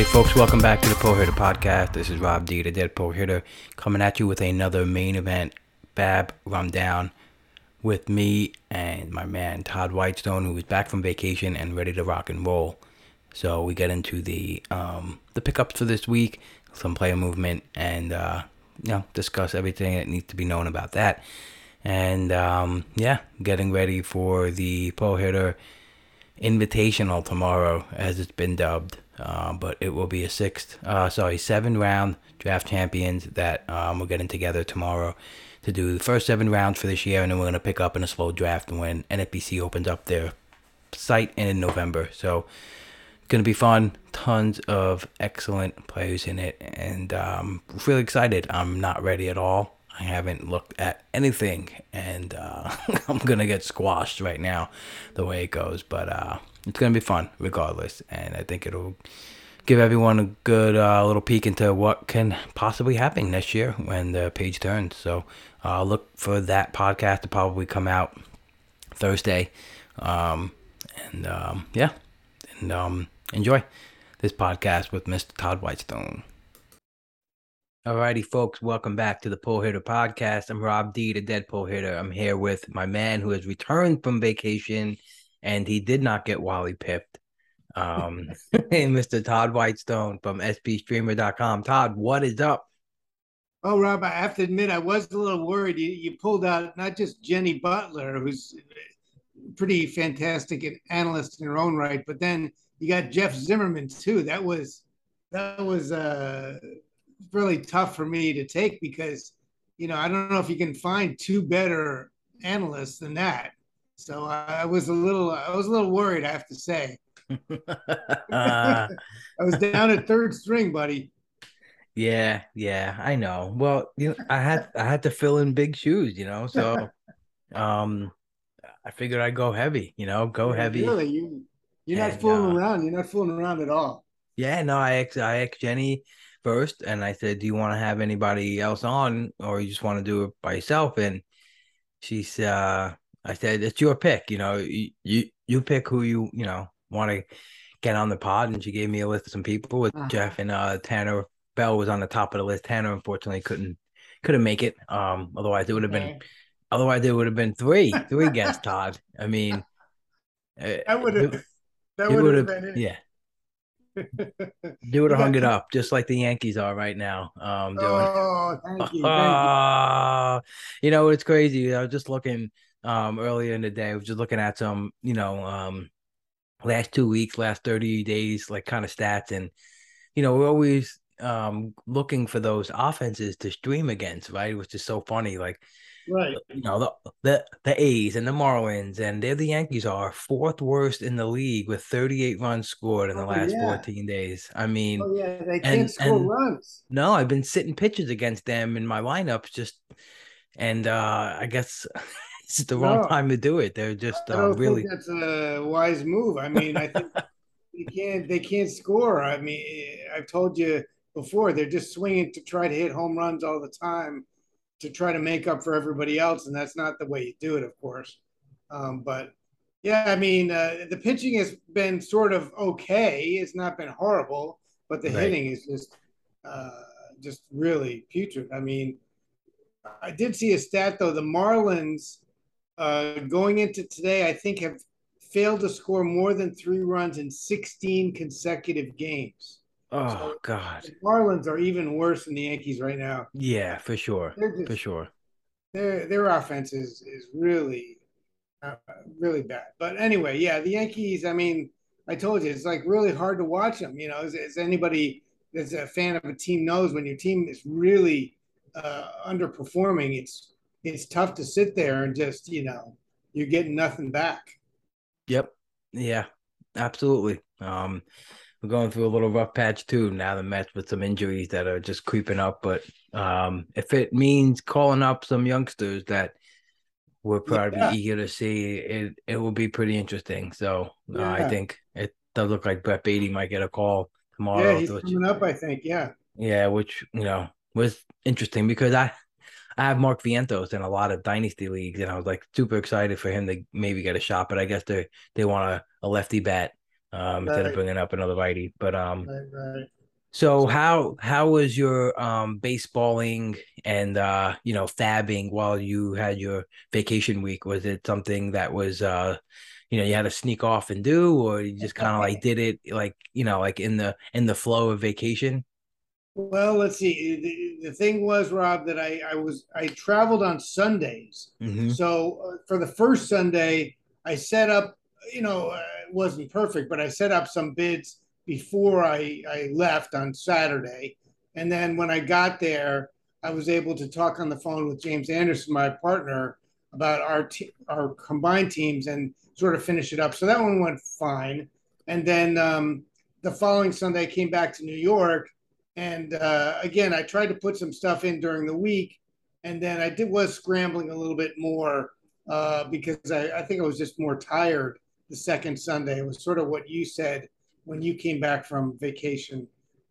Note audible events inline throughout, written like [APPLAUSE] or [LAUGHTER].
Alrighty, folks, welcome back to the Pull Hitter Podcast. This is Rob D, the Dead Pull Hitter, coming at you with another main event FAAB rundown with me and my man Todd Whitestone, who is back from vacation and ready to rock and roll. So we get into the um, the pickups for this week, some player movement, and uh, you know discuss everything that needs to be known about that. And um, yeah, getting ready for the Pull Hitter Invitational tomorrow, as it's been dubbed. Uh, but it will be a sixth, uh, sorry, seven round draft champions that um, we're getting together tomorrow to do the first seven rounds for this year, and then we're going to pick up in a slow draft when NFBC opens up their site in November. So it's going to be fun. Tons of excellent players in it, and um, really excited. I'm not ready at all. I haven't looked at anything, and uh, [LAUGHS] I'm gonna get squashed right now, the way it goes. But uh, it's gonna be fun regardless, and I think it'll give everyone a good uh, little peek into what can possibly happen next year when the page turns. So uh, look for that podcast to probably come out Thursday, um, and um, yeah, and um, enjoy this podcast with Mr. Todd Whitestone. Alrighty, folks, welcome back to the Pull Hitter Podcast. I'm Rob D, the Dead Hitter. I'm here with my man who has returned from vacation and he did not get Wally pipped. Um, [LAUGHS] [LAUGHS] and Mr. Todd Whitestone from SPStreamer.com. Todd, what is up? Oh, Rob, I have to admit, I was a little worried. You, you pulled out not just Jenny Butler, who's pretty fantastic analyst in her own right, but then you got Jeff Zimmerman too. That was that was uh, really tough for me to take because you know I don't know if you can find two better analysts than that. So I was a little, I was a little worried. I have to say. [LAUGHS] I was down at third string, buddy. Yeah, yeah, I know. Well, you know, I had I had to fill in big shoes, you know. So, um, I figured I'd go heavy, you know, go heavy. Really, you you're not fooling uh, around. You're not fooling around at all. Yeah, no, I asked I asked Jenny first, and I said, "Do you want to have anybody else on, or you just want to do it by yourself?" And she's uh I said it's your pick. You know, you you, you pick who you you know want to get on the pod, and she gave me a list of some people with uh-huh. Jeff and uh, Tanner. Bell was on the top of the list. Tanner unfortunately couldn't couldn't make it. Um, otherwise it would have been. Otherwise there would have been three three [LAUGHS] against Todd. I mean, that would have that would have been it. yeah. [LAUGHS] they would have hung it up just like the Yankees are right now. Um, doing. Oh, thank you. Thank uh, you. you know, it's crazy. I was just looking um, earlier in the day. I was just looking at some, you know, um, last two weeks, last 30 days, like kind of stats. And, you know, we're always um, looking for those offenses to stream against, right? Which is so funny. Like, right. You know, the, the, the A's and the Marlins, and they're the Yankees are fourth worst in the league with 38 runs scored in the oh, last yeah. 14 days. I mean, oh, yeah, they can't and, score and, runs. No, I've been sitting pitches against them in my lineups just, and uh, I guess. It's the wrong no, time to do it. They're just uh, really. that's a wise move. I mean, I think [LAUGHS] you can't. They can't score. I mean, I've told you before. They're just swinging to try to hit home runs all the time to try to make up for everybody else, and that's not the way you do it, of course. Um, but yeah, I mean, uh, the pitching has been sort of okay. It's not been horrible, but the right. hitting is just uh, just really putrid. I mean, I did see a stat though. The Marlins uh, going into today, I think have failed to score more than three runs in 16 consecutive games. Oh so God! The Marlins are even worse than the Yankees right now. Yeah, for sure, just, for sure. their their offense is is really uh, really bad. But anyway, yeah, the Yankees. I mean, I told you it's like really hard to watch them. You know, as, as anybody that's a fan of a team knows, when your team is really uh, underperforming, it's it's tough to sit there and just you know you're getting nothing back. Yep. Yeah. Absolutely. Um, we're going through a little rough patch too now. The Mets with some injuries that are just creeping up, but um, if it means calling up some youngsters that we're probably yeah. eager to see, it it will be pretty interesting. So uh, yeah. I think it does look like Brett Baty might get a call tomorrow. Yeah, he's which, coming up. I think. Yeah. Yeah, which you know was interesting because I I have Mark Vientos in a lot of dynasty leagues, and I was like super excited for him to maybe get a shot. But I guess they they want a, a lefty bat um, right. instead of bringing up another righty. But um, right, right. so how how was your um baseballing and uh you know fabbing while you had your vacation week? Was it something that was uh you know you had to sneak off and do, or you just kind of like [LAUGHS] did it like you know like in the in the flow of vacation? Well, let's see. The, the, thing was, Rob, that I, I was I traveled on Sundays. Mm-hmm. So uh, for the first Sunday, I set up. You know, uh, it wasn't perfect, but I set up some bids before I I left on Saturday, and then when I got there, I was able to talk on the phone with James Anderson, my partner, about our te- our combined teams and sort of finish it up. So that one went fine, and then um, the following Sunday, I came back to New York and uh, again, I tried to put some stuff in during the week, and then I did was scrambling a little bit more uh, because I, I, think I was just more tired the second Sunday. It was sort of what you said when you came back from vacation.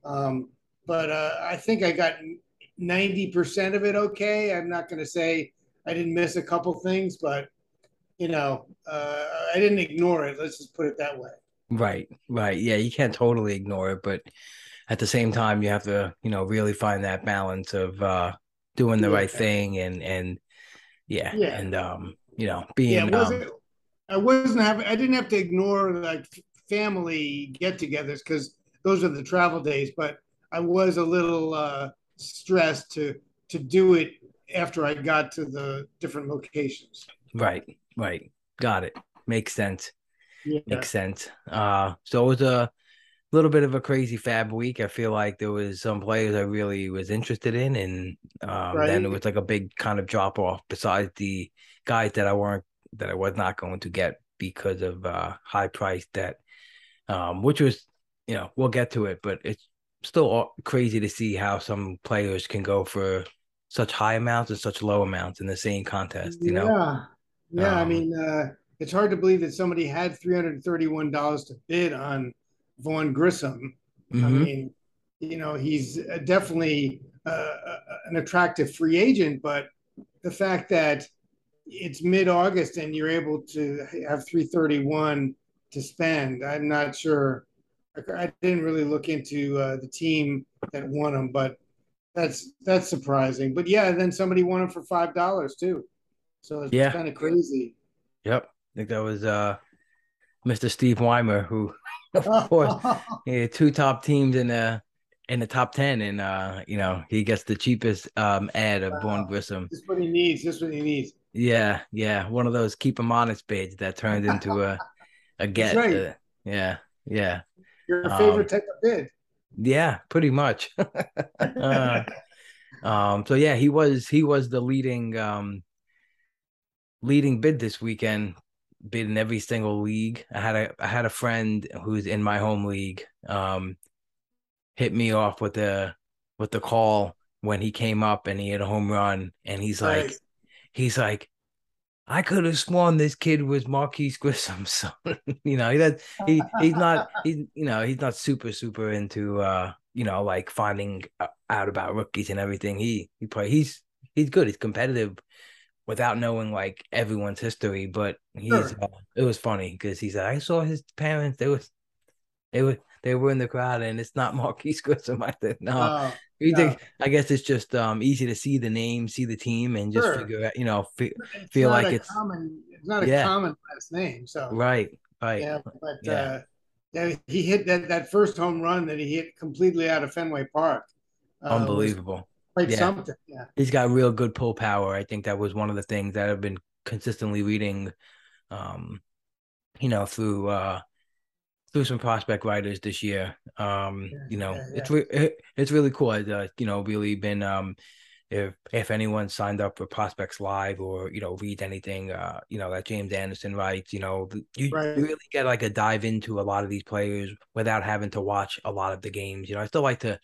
Um, but uh, I think I got 90% of it okay. I'm not going to say I didn't miss a couple things, but you know, uh, I didn't ignore it. Let's just put it that way. Right, right. Yeah, you can't totally ignore it, but at the same time you have to you know really find that balance of uh doing the yeah. right thing and and yeah, yeah. and um you know being yeah, wasn't, um, I wasn't having I didn't have to ignore like family get-togethers because those are the travel days, but I was a little uh stressed to to do it after I got to the different locations. Right, right. Got it. Makes sense. Yeah. Makes sense. Uh so it was a little bit of a crazy fab week. I feel like there was some players I really was interested in, and um, right. then it was like a big kind of drop off. Besides the guys that I weren't that I was not going to get because of uh, high price debt, um, which was you know we'll get to it, but it's still crazy to see how some players can go for such high amounts and such low amounts in the same contest. You yeah. know, yeah. Um, I mean, uh, it's hard to believe that somebody had three hundred thirty-one dollars to bid on Vaughn Grissom. Mm-hmm. I mean, you know, he's definitely uh, an attractive free agent, but the fact that it's mid-August and you're able to have 331 to spend, I'm not sure. I didn't really look into uh, the team that won him, but that's that's surprising. But yeah, then somebody won him for five dollars too, so it's yeah. kind of crazy. Yep, I think that was uh, Mr. Steve Weimer who [LAUGHS] of course, yeah, two top teams in the in the top ten, and uh, you know he gets the cheapest um ad of wow. Vaughn Grissom. This is what he needs. This is what he needs. Yeah, yeah, one of those keep him honest bids that turned into a a get. Right. Uh, yeah, yeah. Your favorite um, type of bid. Yeah, pretty much. [LAUGHS] uh, um, so yeah, he was he was the leading um leading bid this weekend bid in every single league. I had a I had a friend who's in my home league um hit me off with the with the call when he came up and he had a home run and he's nice. like he's like I could have sworn this kid was Marquis Grissom's [LAUGHS] son. you know, he he he's not [LAUGHS] he's you know, he's not super super into uh, you know, like finding out about rookies and everything. He he play he's he's good. He's competitive without knowing like everyone's history. But he's sure. uh, it was funny because he's like, I saw his parents. They was they were they were in the crowd, and it's not [LAUGHS] Marquis Grissom. I said, no. Uh, you think, I guess it's just um easy to see the name, see the team, and just sure. figure out, you know, f- feel like it's common. It's not a yeah. common last name, so right, right. Yeah, but yeah. uh, yeah, he hit that that first home run that he hit completely out of Fenway Park. Uh, Unbelievable quite Yeah. something. Yeah. He's got real good pull power. I think that was one of the things that I've been consistently reading, um, you know, through uh, through some prospect writers this year. Um, Yeah, you know, yeah, it's re- it, it's really cool. Uh, you know, really been um, if if anyone signed up for Prospects Live or you know read anything, uh, you know that James Anderson writes, you know, you Right. really get like a dive into a lot of these players without having to watch a lot of the games. You know, I still like to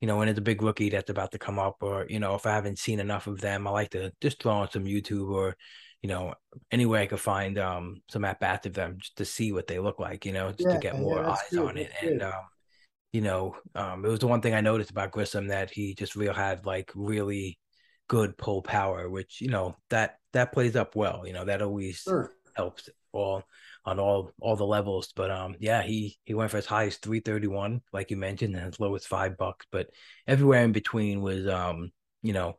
you know, when it's a big rookie that's about to come up, or you know, if I haven't seen enough of them, I like to just throw on some YouTube or, you know, anywhere I could find um some at bats of them just to see what they look like, you know, just Yeah, to get more that's eyes good, on it. And um, you know, um, it was the one thing I noticed about Grissom that he just real had like really good pull power, which you know that that plays up well. You know, that always Sure. helps all on all all the levels. But um, yeah, he he went for as high as three thirty one, like you mentioned, and as low as five bucks. But everywhere in between was um, you know,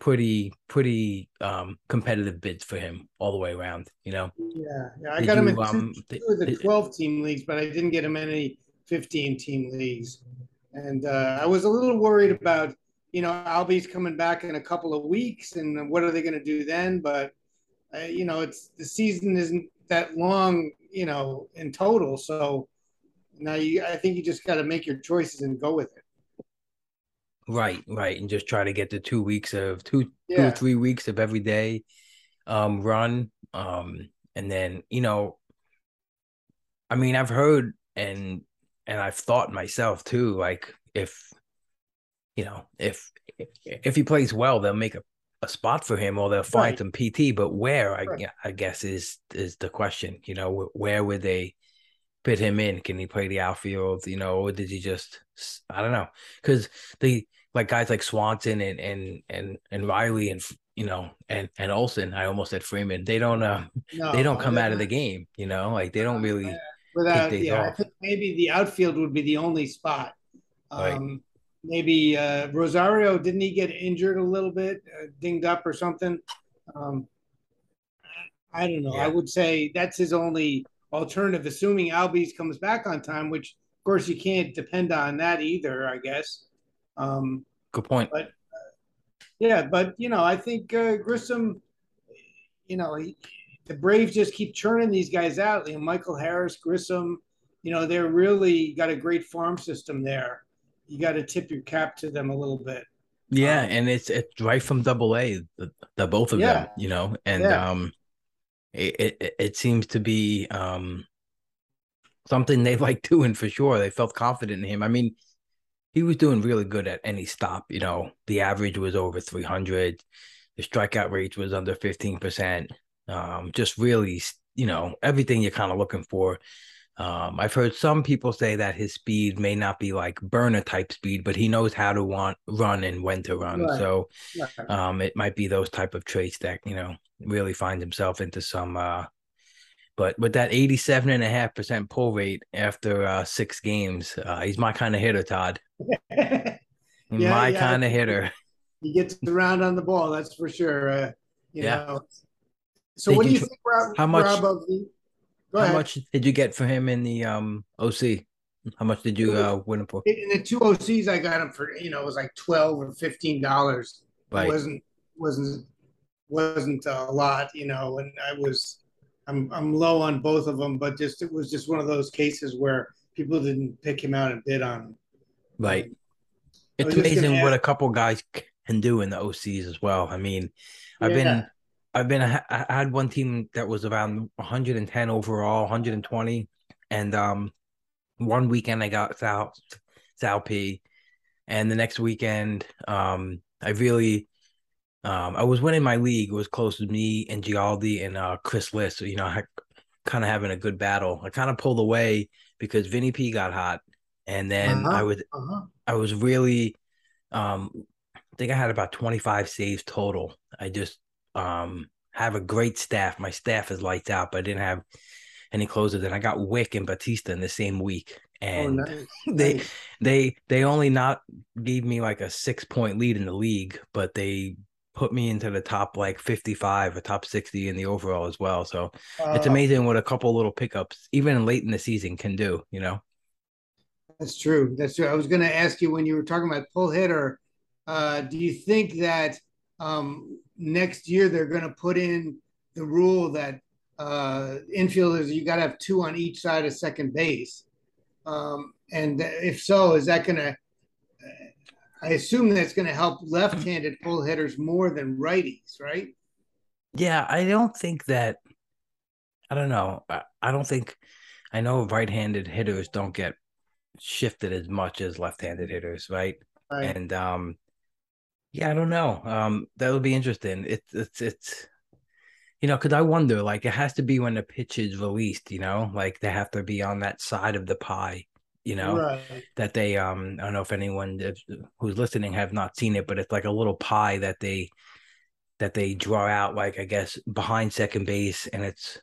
pretty pretty um competitive bids for him all the way around. You know, Yeah. Yeah. I Did got him you, in two, um, th- two of the 12 team leagues, but I didn't get him in any 15 team leagues. And uh, I was a little worried about, you know, Albies coming back in a couple of weeks and what are they going to do then? But, uh, you know, it's the season isn't that long, you know, in total. So now you, I think you just got to make your choices and go with it. right, right, and just try to get the two weeks of two two Yeah. or three weeks of every day um run. Um, and then you know, I mean, I've heard and and I've thought myself too, like if you know, if if he plays well, they'll make a, a spot for him or they'll find Right. some PT. But where, I, Right. I guess, is is the question. You know, where would they fit him in? Can he play the outfield? You know, or did he just? I don't know, because the like guys like Swanson and and and and Riley and you know and and Olson. I almost said Freeman. They don't uh No, they don't come out of the game. You know, like they don't really. without yeah, I think maybe the outfield would be the only spot. Right. Maybe uh, Rosario didn't he get injured a little bit, uh, dinged up or something? Um, I don't know. Yeah. I would say that's his only alternative, assuming Albies comes back on time, which of course you can't depend on that either. I guess. Um, Good point. But yeah, but you know, I think uh, Grissom, you know, he, the Braves just keep churning these guys out. You know, Michael Harris, Grissom, you know, they're really got a great farm system there. You got to tip your cap to them a little bit. Yeah, Um, and it's it's right from Double A, the, the both of them, you know, and Yeah. um, it, it it seems to be um something they [LAUGHS] like doing for sure. They felt confident in him. I mean, he was doing really good at any stop. You know, the average was over three hundred, the strikeout rate was under fifteen percent. Um, just really, you know, everything you're kind of looking for. Um, I've heard some people say that his speed may not be like burner type speed, but he knows how to want run and when to run. Right. So Right. um, it might be those type of traits that you know really finds himself into some. Uh, but with that 87 and a half percent pull rate after uh, six games, uh, he's my kind of hitter, Todd. [LAUGHS] Yeah, my yeah. kind of hitter. [LAUGHS] he gets around on the ball, that's for sure. Uh, you Yeah. know. So Did what do you you tr- think, Rob? how much- Rob, of the, go How ahead. much did you get for him in the um OC? How much did you uh, win him for? in the two OCs, I got him for you know it was like twelve or fifteen dollars. Right. It wasn't wasn't wasn't a lot, you know. And I was I'm I'm low on both of them, but just it was just one of those cases where people didn't pick him out and bid on him. Right. It's was just gonna amazing what ask- a couple guys can do in the OCs as well. I mean, I've been, I've been, I I had one team that was around 110 overall, 120, and um, one weekend I got Sal, Sal P, and the next weekend, um, I really, um, I was winning my league. It was close to me and Gialdi and uh Chris List. So you know, I kind of having a good battle. I kind of pulled away because Vinny P got hot, and then I Uh-huh. was Uh-huh. I was really um I think I had about 25 saves total. I just um have a great staff. My staff is lights out, but I didn't have any closers. And I got Wick and Bautista in the same week. Oh, And nice. [LAUGHS] they nice. they they only not gave me like a six point lead in the league, but they put me into the top like 55 or top 60 in the overall as well. So it's Uh, amazing what a couple little pickups, even late in the season, can do, you know? That's true. That's true. I was going to ask you when you were talking about pull hitter. uh, do you think that um, next year they're going to put in the rule that uh, infielders you got to have two on each side of second base? Um, and if so, is that going to? I assume that's going to help left-handed pull hitters more than righties, right? Yeah, I don't think that. I don't know. I, I don't think. I know right-handed hitters don't get shifted as much as left-handed hitters, right? Right. And um, yeah, I don't know. Um, that'll be interesting. It's it's it's you know, because I wonder, like, it has to be when the pitch is released, you know, like they have to be on that side of the pie, you know, right. that they um, I don't know if anyone who's listening have not seen it, but it's like a little pie that they that they draw out, like I guess behind second base, and it's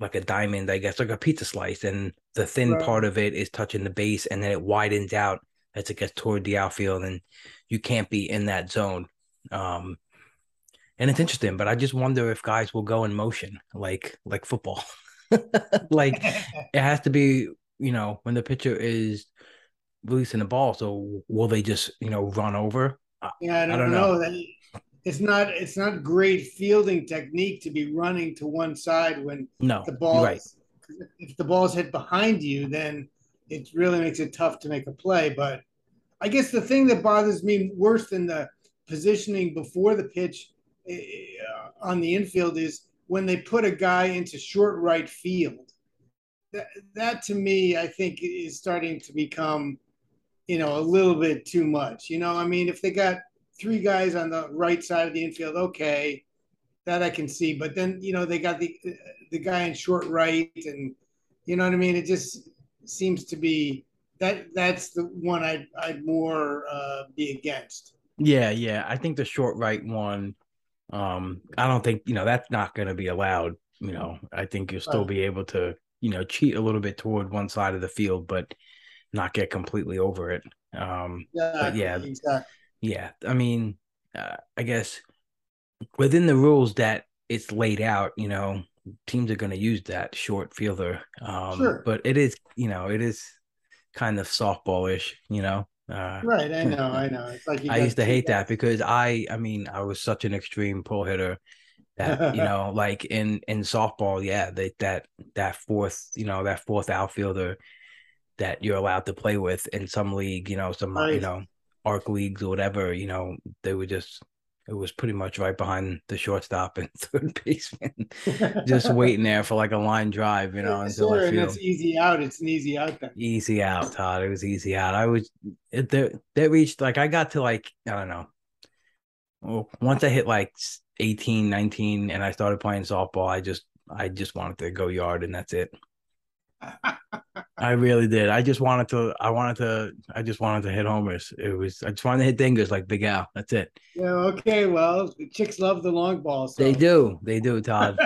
like a diamond, I guess, like a pizza slice, and the thin Right. part of it is touching the base, and then it widens out as it gets toward the outfield, and you can't be in that zone. Um, and it's interesting, but I just wonder if guys will go in motion like like football. [LAUGHS] like it has to be, you know, when the pitcher is releasing the ball. So will they just, you know, run over? Yeah, I don't, don't know. know. It's not it's not great fielding technique to be running to one side when No, the ball right. if the ball's hit behind you, then it really makes it tough to make a play. But I guess the thing that bothers me worse than the positioning before the pitch uh, on the infield is when they put a guy into short right field. That, that to me, I think is starting to become, you know, a little bit too much. You know, I mean, if they got three guys on the right side of the infield, okay, that I can see. But then, you know, they got the the guy in short right, and you know what I mean. It just seems to be that that's the one I'd I'd more uh, be against. Yeah, yeah. I think the short right one, um, I don't think, you know, that's not gonna be allowed. You know, I think you'll still be able to, you know, cheat a little bit toward one side of the field, but not get completely over it. Um, Yeah, yeah. exactly. yeah, I mean, uh, I guess within the rules that it's laid out, you know, teams are going to use that short fielder. Um, Sure. But it is, you know, it is kind of softballish, you know. Uh, Right, I know, I know. It's like [LAUGHS] I used to hate that guys. because I, I mean, I was such an extreme pull hitter that you [LAUGHS] know, like in in softball, yeah, they, that that fourth, you know, that fourth outfielder that you're allowed to play with in some league, you know, some you know, arc leagues or whatever, you know, they were just it was pretty much right behind the shortstop and [LAUGHS] third baseman, [LAUGHS] just waiting there for like a line drive, you know, until sure, I and feel it's easy out. It's an easy out then. easy out, Todd. It was easy out. I was it that that reached like I got to like I don't know. Well, once I hit like 18, 19 and I started playing softball, I just I just wanted to go yard and that's it. I really did. I just wanted to I wanted to I just wanted to hit homers. It was I just wanted to hit dingers like Big Al. That's it. Yeah, okay, well, the chicks love the long ball. So. They do. They do, Todd.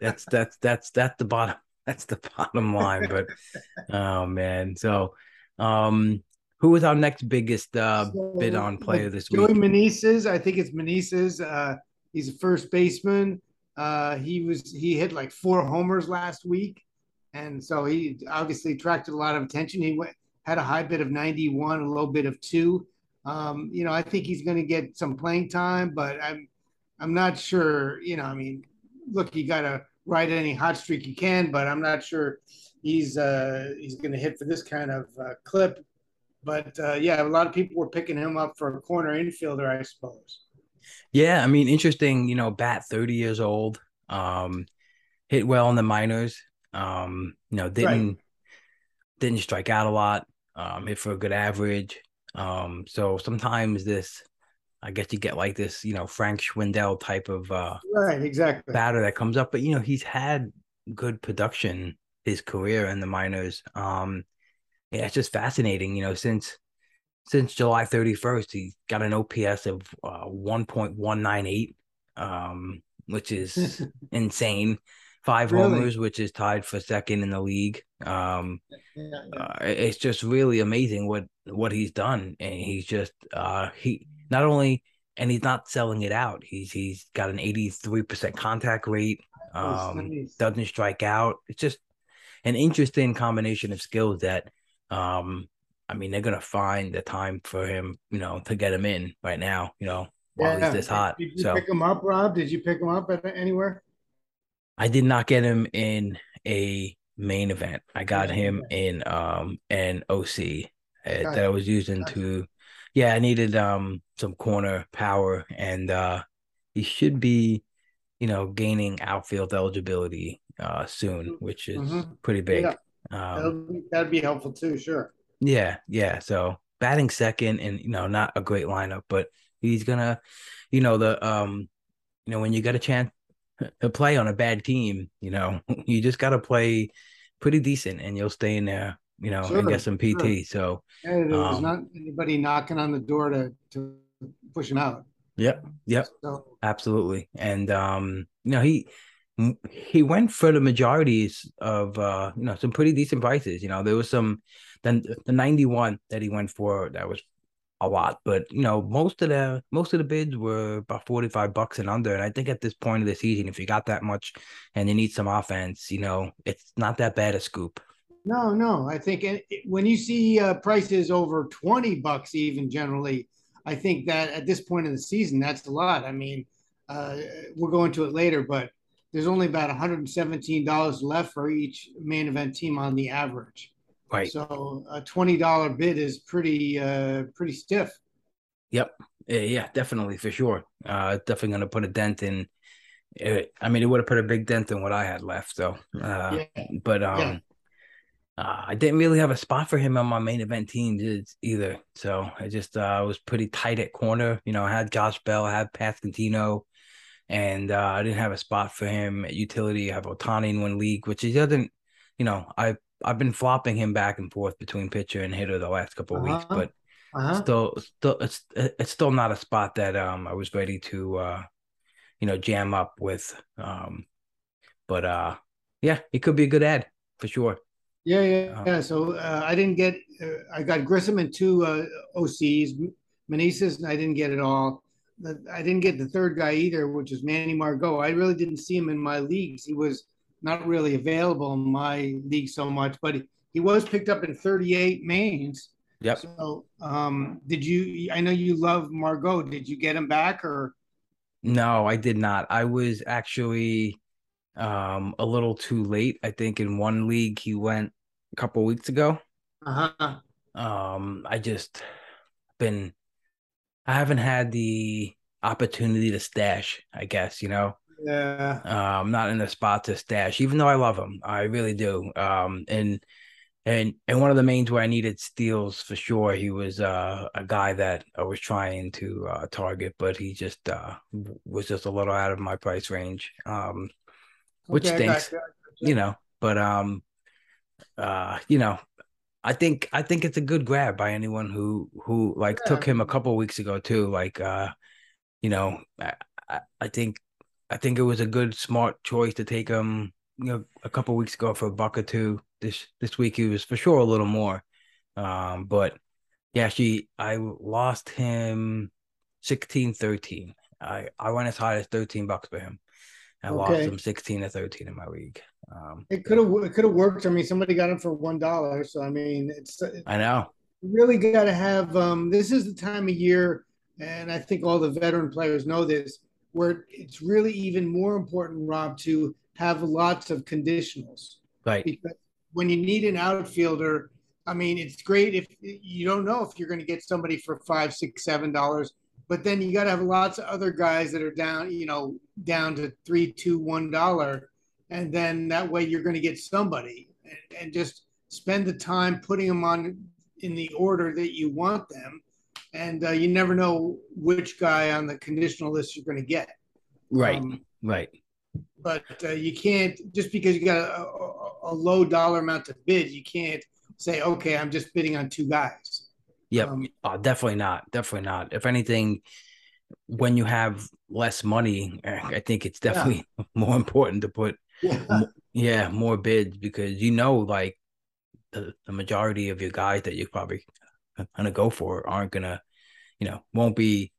that's that's that's that's the bottom [LAUGHS] that's the bottom line but oh man so um who was our next biggest uh bid on player this Joey week Joey Meneses, I think it's Meneses. Uh, he's a first baseman. Uh, he was he hit like four homers last week, and so he obviously attracted a lot of attention. He went had a high bid of ninety one, a low bid of two. Um, you know, I think he's going to get some playing time, but I'm I'm not sure. You know, I mean, look, you got to ride any hot streak you can, but I'm not sure he's uh, he's going to hit for this kind of uh, clip. But uh, yeah, a lot of people were picking him up for a corner infielder, I suppose. yeah i mean interesting you know bat 30 years old um hit well in the minors um you know didn't didn't strike out a lot um hit for a good average um so sometimes this i guess you get like this you know frank schwindel type of uh Right, exactly. batter that comes up, but you know, he's had good production his career in the minors. Um yeah, it's just fascinating, you know, since since July 31st, he's got an OPS of uh, 1.198, um, which is [LAUGHS] insane. Five Really? homers, which is tied for second in the league. Um, Yeah, yeah. uh, it's just really amazing what what he's done, and he's just uh, he not only and he's not selling it out. He's he's got an eighty three percent contact rate. Um, nice. doesn't strike out. It's just an interesting combination of skills that um I mean, they're gonna find the time for him, you know, to get him in right now, you know, while he's this hot. Did you So pick him up, Rob? Did you pick him up at anywhere? I did not get him in a main event. I got him in um an OC uh, that I was using Gotcha. to yeah, I needed um some corner power and uh he should be, you know, gaining outfield eligibility uh soon, which is Mhm. pretty big. Yeah. Um That'll be, that'd be helpful too. Sure. yeah, yeah. So batting second and you know, not a great lineup, but he's gonna, you know, the um, you know, when you get a chance play on a bad team, you know, [LAUGHS] you just gotta play pretty decent and you'll stay in there, you know, and get some PT. So And there's Um, not anybody knocking on the door to to push him out. yep, yep, So absolutely. And um, you know, he he went for the majorities of uh, you know, some pretty decent prices. You know, there was some then the 91 that he went for that was a lot, but you know, most of the most of the bids were about 45 bucks and under. And I think at this point of the season, if you got that much and you need some offense, you know, it's not that bad a scoop. no, no. I think when you see uh, prices over twenty bucks, even generally, I think that at this point of the season, that's a lot. I mean, uh, we'll go into it later, but there's only about 117 dollars left for each main event team on the average. Right. So a twenty dollar bid is pretty uh, pretty stiff. Yep. Yeah, yeah, definitely for sure. Uh definitely gonna put a dent in it, I mean it would have put a big dent in what I had left. So uh Yeah. but um Yeah. uh, I didn't really have a spot for him on my main event team either. So I just uh was pretty tight at corner. You know, I had Josh Bell, I had Pasquantino, and uh I didn't have a spot for him at utility. I have Ohtani in one league, which he doesn't, you know, I I've been flopping him back and forth between pitcher and hitter the last couple of weeks, Uh-huh. but Uh-huh. still still it's it's still not a spot that um I was ready to uh you know jam up with um but uh yeah it could be a good ad for sure Yeah, yeah, Uh, yeah. So uh, I didn't get. Uh, I got Grissom and two uh, OCs, Meneses, and I didn't get it all. I didn't get the third guy either, which is Manny Margot. I really didn't see him in my leagues. He was not really available in my league so much, but he, was picked up in 38 mains. yep So, um, did you? I know you love Margot. Did you get him back or? no I did not I was actually um a little too late I think in one league he went a couple weeks ago Uh huh. um I just been I haven't had the opportunity to stash I guess you know Yeah. Uh, I'm not in the spot to stash, even though I love him. I really do. Um, and and and one of the mains where I needed steals for sure. He was uh, a guy that I was trying to uh, target, but he just uh, was just a little out of my price range. Um, which Okay, stinks, you. you know. But um, uh, you know, I think I think it's a good grab by anyone who who like Yeah, took him a couple weeks ago too. Like uh, you know, I, I think I think it was a good smart choice to take him, you know, a couple weeks ago for a buck or two. This this week he was for sure a little more. Um, but yeah, she I lost him 16-13. I I went as high as 13 bucks for him. I lost Okay. him 16 to 13 in my league. Um, It could have it could have worked. I mean, somebody got him for one dollar. So I mean, it's I know. really got to have. Um, this is the time of year, and I think all the veteran players know this, where it's really even more important, Rob, to have lots of conditionals. Right. because when you need an outfielder, I mean, it's great if you don't know if you're going to get somebody for five, six, seven dollars, but then you got to have lots of other guys that are down, you know, down to three, two, one dollar, and then that way you're going to get somebody, and, and just spend the time putting them on in the order that you want them, and uh, you never know which guy on the conditional list you're going to get. Right. Um, right. but uh, you can't just because you got a, a, a low dollar amount to bid, you can't say, okay, I'm just bidding on two guys. Yep. Um, Oh, definitely not. Definitely not. If anything, when you have less money, I think it's definitely [LAUGHS] more important to put yeah. yeah more bids because you know like the, the majority of your guys that you're probably gonna go for aren't gonna you know won't be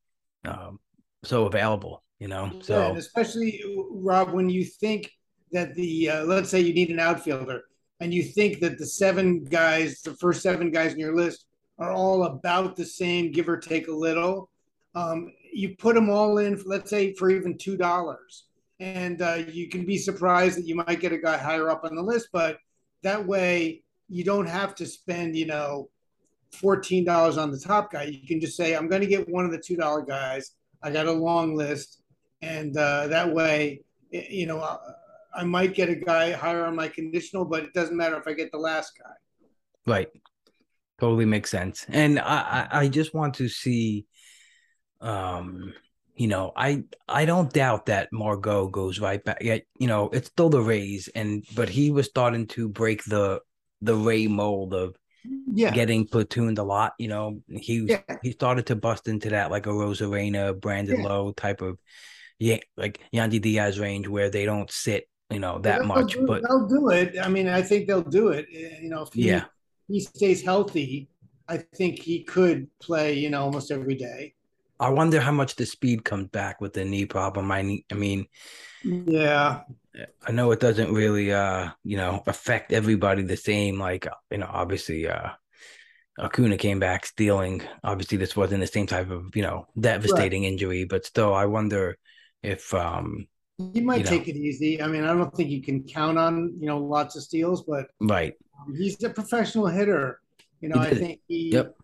um, so available. You know, Yeah, so and especially Rob, when you think that the uh, let's say you need an outfielder, and you think that the seven guys, the first seven guys in your list, are all about the same, give or take a little. Um, you put them all in, let's say, for even two dollars, and uh, you can be surprised that you might get a guy higher up on the list. But that way, you don't have to spend, you know, fourteen dollars on the top guy. You can just say, I'm going to get one of the two dollar guys. I got a long list, and uh, that way, you know, I, I might get a guy higher on my conditional, but it doesn't matter if I get the last guy. Right. Totally makes sense. And I, I just want to see um you know, I I don't doubt that Margot goes right back. Yet, you know, it's still the Rays, and but he was starting to break the the Ray mold of yeah. getting platooned a lot. You know, he yeah. he started to bust into that like a Arozarena, Brandon yeah. Lowe type of yeah, like Yandy Diaz range where they don't sit, you know, that they'll much. Do, but they'll do it. I mean, I think they'll do it. Eh, you know, if he, yeah, he stays healthy, I think he could play. You know, almost every day. I wonder how much the speed comes back with the knee problem. I, I mean, yeah, I know it doesn't really, uh, you know, affect everybody the same. Like, you know, obviously, uh, Acuna came back stealing. Obviously, this wasn't the same type of, you know, devastating right. injury, but still, I wonder if, um, he might you know. take it easy. I mean, I don't think you can count on, you know, lots of steals, but right, um, he's a professional hitter. You know, I think he, yep.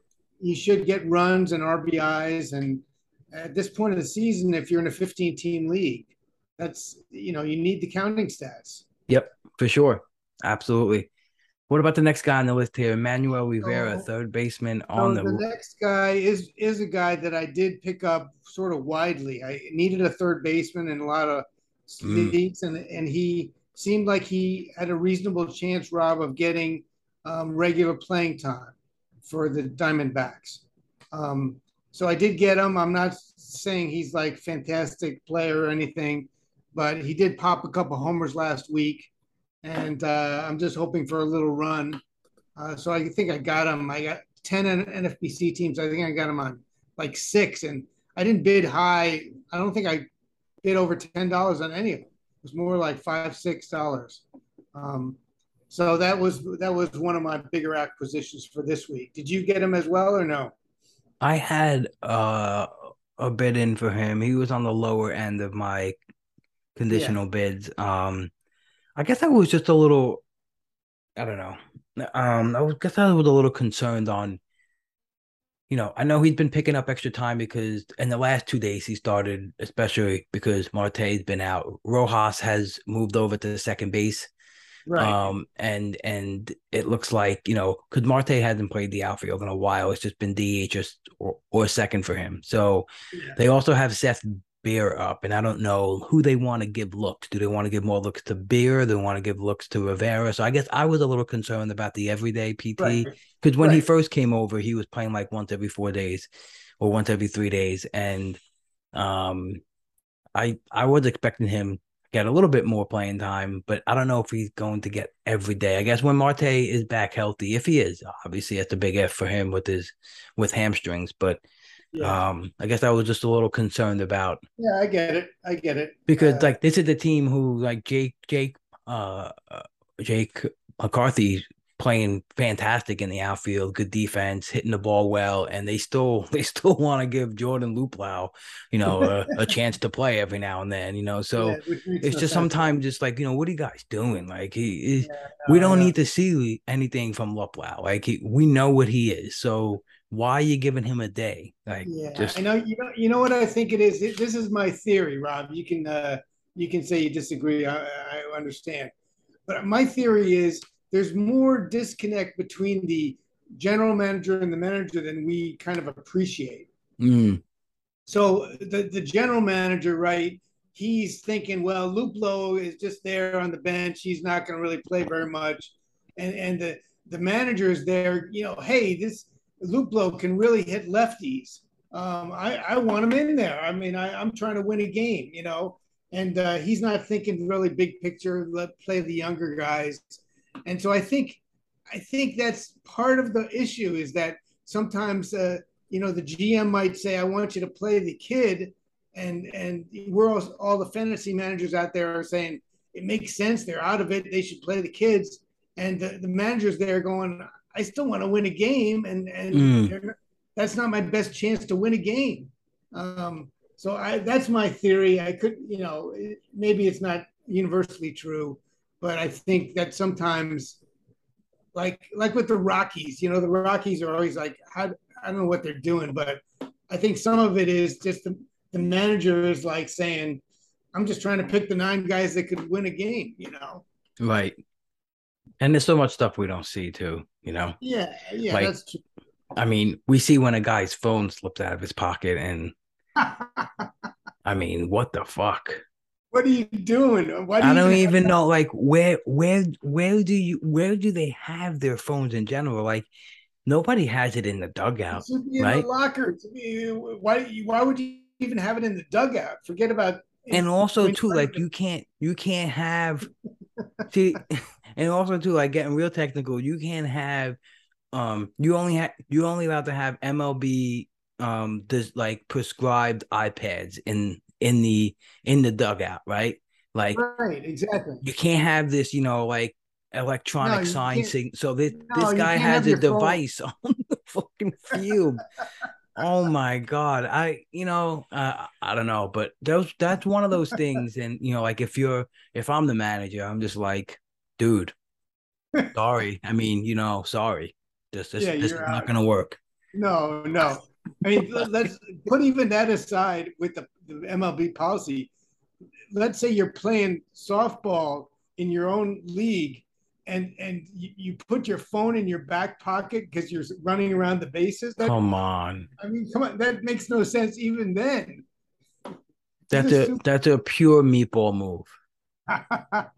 he should get runs and RBIs. And at this point of the season, if you're in a 15 team league, that's you know you need the counting stats. Yep, for sure, absolutely. What about the next guy on the list here, Emmanuel Rivera, So- third baseman So on the the. next guy is is a guy that I did pick up sort of widely. I needed a third baseman in a lot of Mm. and and he seemed like he had a reasonable chance, Rob, of getting um, regular playing time for the Diamondbacks. Um, so I did get him. I'm not saying he's like fantastic player or anything, but he did pop a couple homers last week, and uh, I'm just hoping for a little run. Uh, so I think I got him. I got 10 N- NFBC teams. I think I got him on like six, and I didn't bid high. I don't think I bid over ten dollars on any of them. It was more like five, six dollars. Um, so that was that was one of my bigger acquisitions for this week. Did you get him as well or no? I had uh, a bid in for him. He was on the lower end of my conditional bids. Um, I guess I was just a little, I don't know. Um, I was, guess I was a little concerned on, you know, I know he's been picking up extra time because in the last two days he started, especially because Marte's been out. Rojas has moved over to the second base. Right. Um, and and it looks like you know because Marte hasn't played the outfield in a while. It's just been DH just or, or second for him. So Yeah. they also have Seth Beer up, and I don't know who they want to give looks. Do they want to give more looks to Beer? Do they want to give looks to Rivera? So I guess I was a little concerned about the everyday PT Right. because when he first came over, he was playing like once every four days or once every three days, and um, I I was expecting him to get a little bit more playing time, but I don't know if he's going to get every day. I guess when Marte is back healthy, if he is, obviously that's a big F for him with his with hamstrings. But Yeah. um, I guess I was just a little concerned about yeah, I get it. I get it. because Uh, like this is the team who like Jake Jake uh uh, Jake McCarthy playing fantastic in the outfield, good defense, hitting the ball well, and they still [LAUGHS] they still want to give Jordan Luplow, you know, a, a [LAUGHS] chance to play every now and then, you know. So yeah, it's no just sometimes just like you know what are you guys doing? Like he, Yeah, we don't need to see anything from Luplow. Like he, we know what he is. So why are you giving him a day? Like Yeah, just I know. You know. You know what I think it is. This is my theory, Rob. You can uh, you can say you disagree. I, I understand, but my theory is there's more disconnect between the general manager and the manager than we kind of appreciate. mm, So the the general manager, right? He's thinking, well, Luplow is just there on the bench. He's not going to really play very much, and and the the manager is there. You know, hey, this Luplow can really hit lefties. Um, I I want him in there. I mean, I, I'm trying to win a game. You know, and uh, he's not thinking really big picture. Let play the younger guys, and so I think I think that's part of the issue is that sometimes. Uh, you know the GM might say, "I want you to play the kid," and and we're all, all the fantasy managers out there are saying it makes sense. They're out of it. They should play the kids. And the, the managers there going, I still want to win a game, and and Mm. that's not my best chance to win a game. Um, so I that's my theory. I could, you know, maybe it's not universally true, but I think that sometimes, like like with the Rockies, you know, the Rockies are always like, how, I don't know what they're doing, but I think some of it is just the, the manager is like saying, I'm just trying to pick the nine guys that could win a game, you know. Right. And there's so much stuff we don't see too, you know. Yeah, yeah, Like- that's true. I mean, we see when a guy's phone slips out of his pocket and [LAUGHS] I mean, what the fuck? what are you doing? Why do I don't have even know like where where where do you where do they have their phones in general? Like nobody has it in the dugout. in right? the locker. Why? Why would you even have it in the dugout? Forget about. And also too, like you can't you can't have see [LAUGHS] and also too, like getting real technical, you can't have um you only have you only allowed to have MLB um this like prescribed iPads in in the in the dugout, right? Like right, exactly. you can't have this, you know, like electronic you sign sig- so this No, this guy has a your phone. device [LAUGHS] on the fucking field. oh my god. I you know, uh, I don't know, but those that's one of those things and you know, like if you're if I'm the manager, I'm just like, dude, [LAUGHS] sorry. I mean, you know, sorry. This this, Yeah, this is not gonna work. No, no. I mean, let- let's [LAUGHS] put even that aside with the, the MLB policy. Let's say you're playing softball in your own league, and and you, you put your phone in your back pocket because you're running around the bases. That, Come on. I mean, come on, that makes no sense even then. That's a that's a pure meatball move.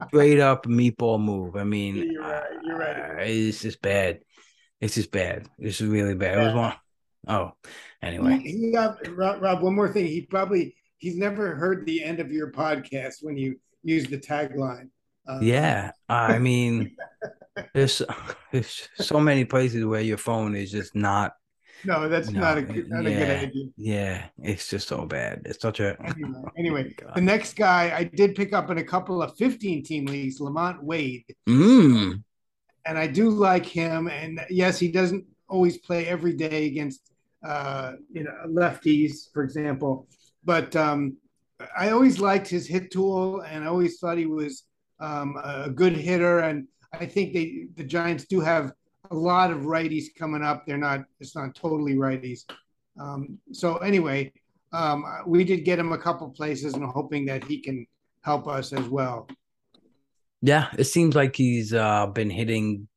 Straight up meatball move. I mean, You're right, you're right. uh, it's just bad. It's just bad. It's just really bad. It was one. Oh, anyway. He, he got, Rob, Rob, one more thing. He probably he's never heard the end of your podcast when you use the tagline. Uh, Yeah, I mean, [LAUGHS] there's [LAUGHS] there's so many places where your phone is just not. No, that's No, not a good, not a good idea. Yeah, it's just so bad. It's such a. Anyway, [LAUGHS] anyway, God. the next guy I did pick up in a couple of 15 team leagues, Lamont Wade, Mm, and I do like him. And yes, he doesn't always play every day against uh, you know lefties, for example, but um, I always liked his hit tool, and I always thought he was um, a good hitter. And I think they the Giants do have a lot of righties coming up. They're not it's not totally righties. Um, so anyway, um, we did get him a couple places, and hoping that he can help us as well. yeah, it seems like he's uh been hitting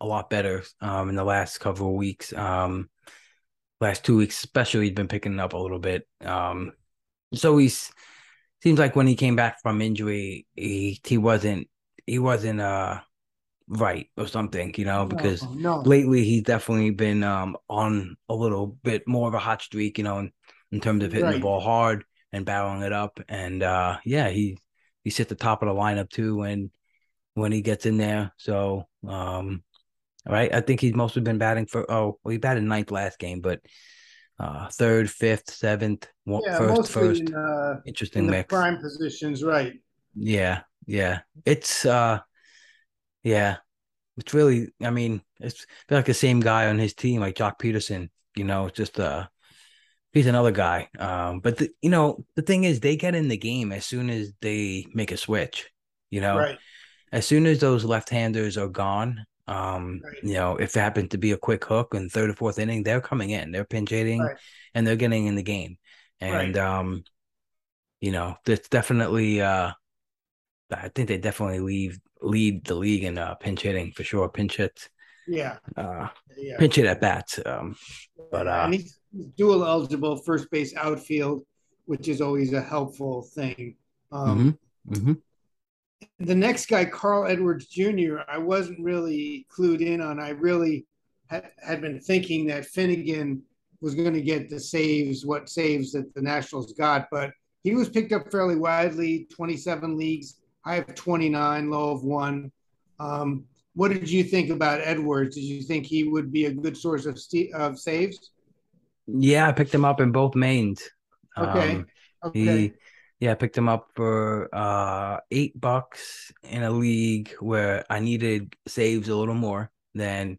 a lot better um in the last couple of weeks. Um, last two weeks especially, he's been picking up a little bit. Um, so he's seems like when he came back from injury, he he wasn't he wasn't uh right or something, you know, because no, no. lately he's definitely been um on a little bit more of a hot streak, you know, in, in terms of hitting the ball hard and barreling it up. And uh yeah, he he's at the top of the lineup too when when he gets in there. So um right. I think he's mostly been batting for oh well he batted ninth last game, but uh third, fifth, seventh, one, yeah, first, first. in, uh, Interesting in the mix. prime positions, right? Yeah, yeah. It's uh yeah. It's really I mean, it's like the same guy on his team, like Joc Pederson, you know, just uh he's another guy. Um, but the, you know, the thing is they get in the game as soon as they make a switch, you know. Right. As soon as those left-handers are gone, um, Right. you know, if it happened to be a quick hook in third or fourth inning, they're coming in, they're pinch hitting Right. and they're getting in the game. And um, you know, that's definitely uh I think they definitely leave lead the league in uh pinch hitting for sure. Pinch hits, Yeah. uh Yeah. pinch hit at bats. Um but, uh, and he's, dual eligible first base outfield, which is always a helpful thing. Um, hmm The next guy, Carl Edwards Jr., I wasn't really clued in on. I really had, had been thinking that Finnegan was going to get the saves, what saves that the Nationals got, but he was picked up fairly widely 27 leagues, high have 29, low of one. Um, what did you think about Edwards? Did you think he would be a good source of, st- of saves? yeah, I picked him up in both mains. Okay. Um, Okay. he yeah, I picked him up for uh eight bucks in a league where I needed saves a little more than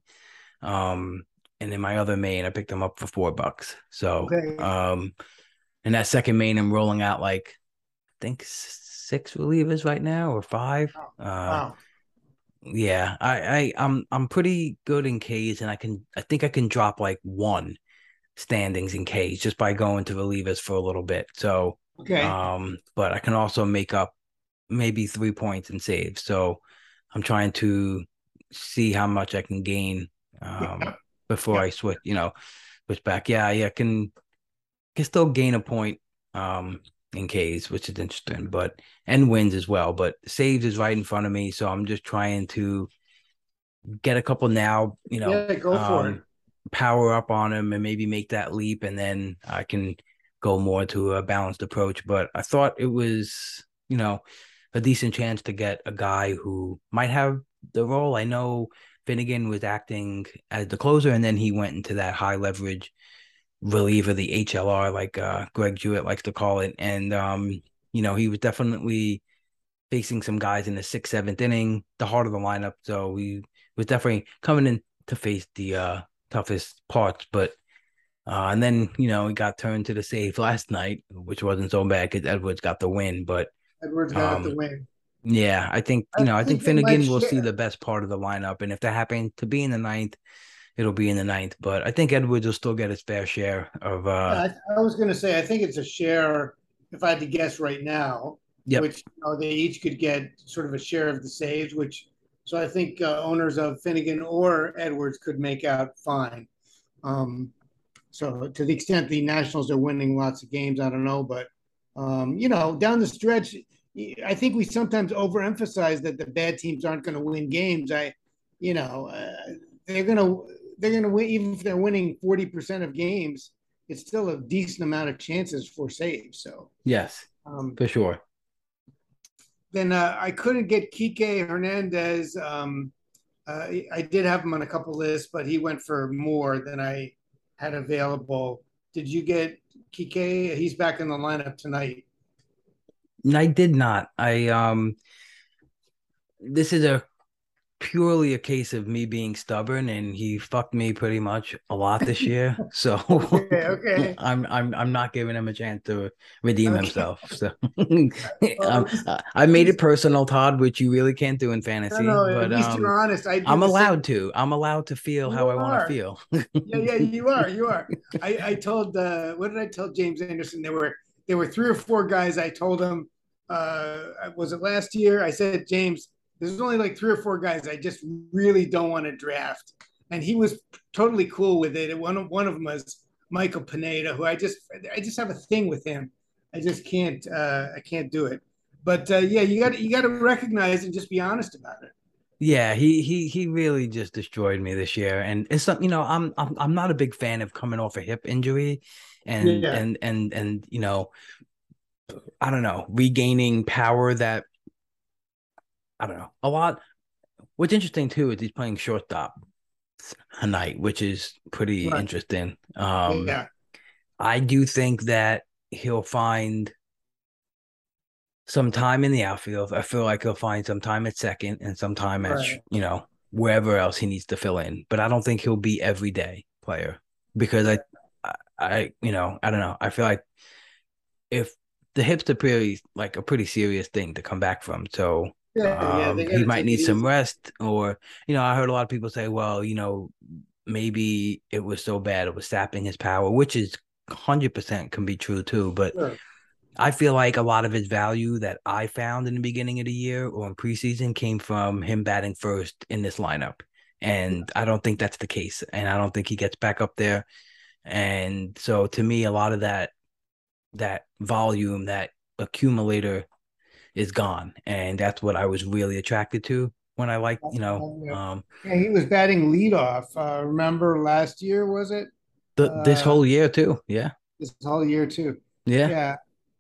Um, and then my other main, I picked him up for four bucks. So, Okay. um, and that second main, I'm rolling out like I think six relievers right now or five. Uh, Wow. yeah, I, I, I'm, I'm pretty good in K's, and I can, I think I can drop like one standings in K's just by going to relievers for a little bit. So, Okay. um, but I can also make up maybe three points in saves. So I'm trying to see how much I can gain um, Yeah. before Yeah. I switch, you know, switch back. Yeah, yeah, can can still gain a point um in K's, which is interesting, but and wins as well. But saves is right in front of me, so I'm just trying to get a couple now, you know, yeah, go for it. um, power up on him and maybe make that leap, and then I can go more to a balanced approach. But I thought it was, you know, a decent chance to get a guy who might have the role. I know Finnegan was acting as the closer, and then he went into that high leverage reliever, the HLR, like uh, Greg Jewett likes to call it. And um, you know, he was definitely facing some guys in the sixth, seventh inning, the heart of the lineup. So he was definitely coming in to face the uh, toughest parts. But uh, and then you know he got turned to the save last night, which wasn't so bad because Edwards got the win. But Edwards got the um, win. yeah, I think you know I think think Finnegan will see the best part of the lineup, and if that happens to be in the ninth, it'll be in the ninth. But I think Edwards will still get his fair share of. Uh I, I was going to say, I think it's a share. If I had to guess right now, Yep. which you know, they each could get sort of a share of the saves, which so I think uh, owners of Finnegan or Edwards could make out fine. Um, so to the extent the Nationals are winning lots of games, I don't know, but um, you know, down the stretch, I think we sometimes overemphasize that the bad teams aren't going to win games. I, you know, uh, they're going to they're going to win even if they're winning forty percent of games. It's still a decent amount of chances for saves. So Yes, um, for sure. then uh, I couldn't get Kike Hernandez. Um, uh, I did have him on a couple lists, but he went for more than I had available. Did you get Kike? He's back in the lineup tonight. I did not. I um. This is a purely a case of me being stubborn, and he fucked me pretty much a lot this [LAUGHS] year. [LAUGHS] So Okay, okay. [LAUGHS] I'm I'm I'm not giving him a chance to redeem Okay. himself. So um, I- made it personal, Todd, which you really can't do in fantasy. no, at but least um, you're honest. I same- allowed to. I'm allowed to feel how You I want to feel. yeah, yeah, you are, you are. I, I told uh, what did I tell James Anderson? There were there were three or four guys. I told him, uh, was it last year? I said, James, there's only like three or four guys I just really don't want to draft, and he was totally cool with it. One of one of them was Michael Pineda, who I just I just have a thing with him. I just can't uh, I can't do it. But uh, yeah, you got you got to recognize and just be honest about it. Yeah, he he he really just destroyed me this year, and it's not you know I'm I'm I'm not a big fan of coming off a hip injury, and Yeah. and and and you know, I don't know regaining power that I don't know a lot. What's interesting too is he's playing shortstop tonight, which is pretty Right. interesting. Um, yeah, I do think that he'll find some time in the outfield. I feel like he'll find some time at second and some time at Right. you know wherever else he needs to fill in. But I don't think he'll be everyday player because I, I, I you know, I don't know. I feel like if the hips are pretty like a pretty serious thing to come back from, so yeah, um, he might need some rest, or you know, I heard a lot of people say, well, you know, maybe it was so bad it was sapping his power, which is hundred percent can be true too. But Sure. I feel like a lot of his value that I found in the beginning of the year or in preseason came from him batting first in this lineup, and I don't think that's the case, and I don't think he gets back up there. And so, to me, a lot of that that volume, that accumulator is gone. And that's what I was really attracted to when I like, you know, um Yeah, he was batting leadoff. Uh, remember last year, was it? the, this Uh, whole year too. Yeah. This whole year too. Yeah. Yeah.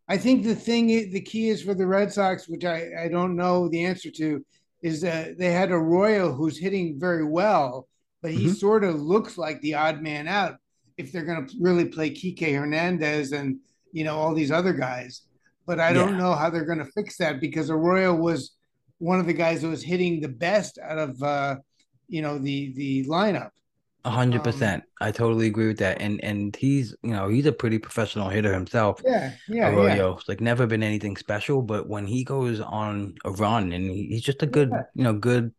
I think the thing, the key is for the Red Sox, which I, I don't know the answer to, is that they had Arroyo who's hitting very well, but he Mhm. sort of looks like the odd man out if they're going to really play Kike Hernandez and you know all these other guys. But I don't Yeah. know how they're going to fix that because Arroyo was one of the guys that was hitting the best out of uh, you know the the lineup. A hundred Um, percent. I totally agree with that. And and he's you know he's a pretty professional hitter himself. Yeah, yeah, yeah. Arroyo. It's like never been anything special, but when he goes on a run and he, he's just a good Yeah. you know good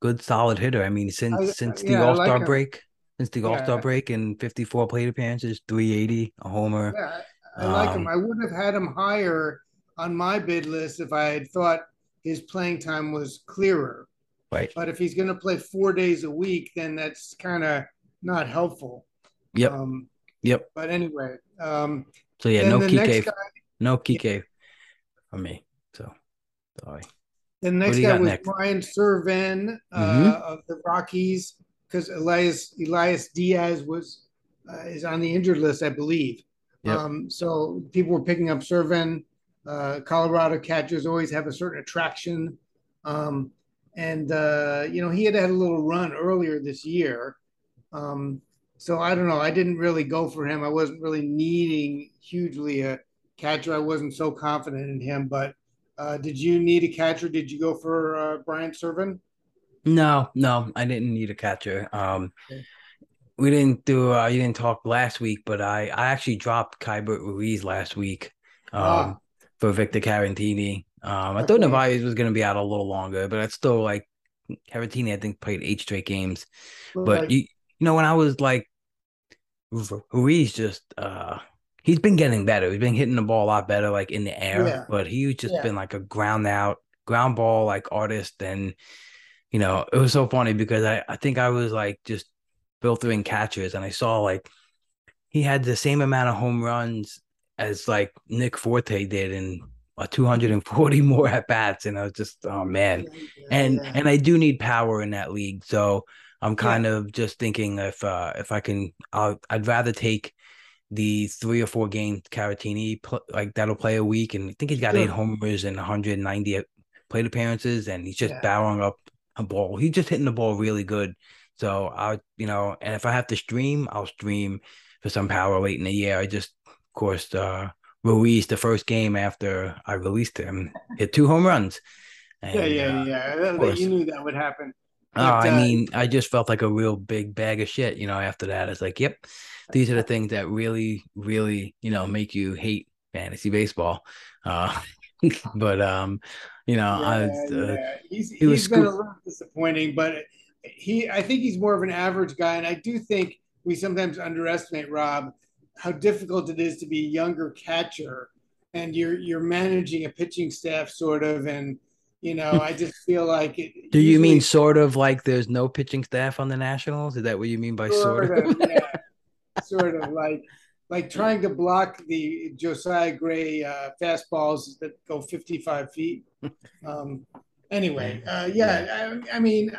good solid hitter. I mean since I- since the yeah, All Star him. break, since the All Star break and fifty four plate appearances, three eighty, a homer. Yeah, I like him. Um, I would have had him higher on my bid list if I had thought his playing time was clearer. Right. But if he's going to play four days a week, then that's kind of not helpful. Yep. Um, Yep. but anyway, um, So yeah, no Kike, guy, no Kike for me. So sorry. the next guy was next? Brian Serven uh, Mhm. of the Rockies because Elias Elias Diaz was uh, is on the injured list, I believe. Yep. Um, so people were picking up Serven. Uh, Colorado catchers always have a certain attraction. Um, and, uh, you know, he had had a little run earlier this year. Um, so I don't know. I didn't really go for him. I wasn't really needing hugely a catcher. I wasn't so confident in him. But uh, did you need a catcher? Did you go for uh, Brian Serven? No, no, I didn't need a catcher. Um, Okay. We didn't do. Uh, you didn't talk last week, but I I actually dropped Keibert Ruiz last week. Um, Ah. for Victor Caratini. Um, I thought. Narvaez was going to be out a little longer, but it's still like Caratini. I think played eight straight games. But Like, you, you know, when I was like Ru- Ruiz, just uh, he's been getting better. He's been hitting the ball a lot better, like in the air. Yeah. But he's just Yeah. been like a ground out, ground ball like artist. And you know, it was so funny because I I think I was like just filtering catchers, and I saw like he had the same amount of home runs as like Nick Fortes did in uh, 240 [LAUGHS] more at bats. And I was just, oh man. yeah, And yeah. and I do need power in that league. So I'm kind of just thinking if uh if I can I'll, I'd rather take the three or four game Caratini like that'll play a week and I think he's got eight homers and 190 plate appearances and he's just Yeah. barreling up a ball. He's just hitting the ball really good. So I you know, and if I have to stream, I'll stream for some power late in the year. I just of course uh Ruiz the first game after I released him hit two home runs. yeah, And, yeah, uh, yeah. Course. You knew that would happen. Oh, But, I uh, mean, I just felt like a real big bag of shit, you know, after that. It's like, yep, these are the things that really, really, you know, make you hate fantasy baseball. Uh, [LAUGHS] but, um, you know, I Yeah, was, uh, yeah. He's, he was he's been a little disappointing, but he I think he's more of an average guy, and I do think we sometimes underestimate Rob how difficult it is to be a younger catcher, and you're you're managing a pitching staff sort of, and you know I just feel like it. [LAUGHS] do you mean sort of like there's no pitching staff on the Nationals? Is that what you mean by sort, of? yeah, [LAUGHS] sort of like like trying to block the Josiah Gray uh, fastballs that go 55 feet. [LAUGHS] Um, anyway, uh, yeah, I, I mean,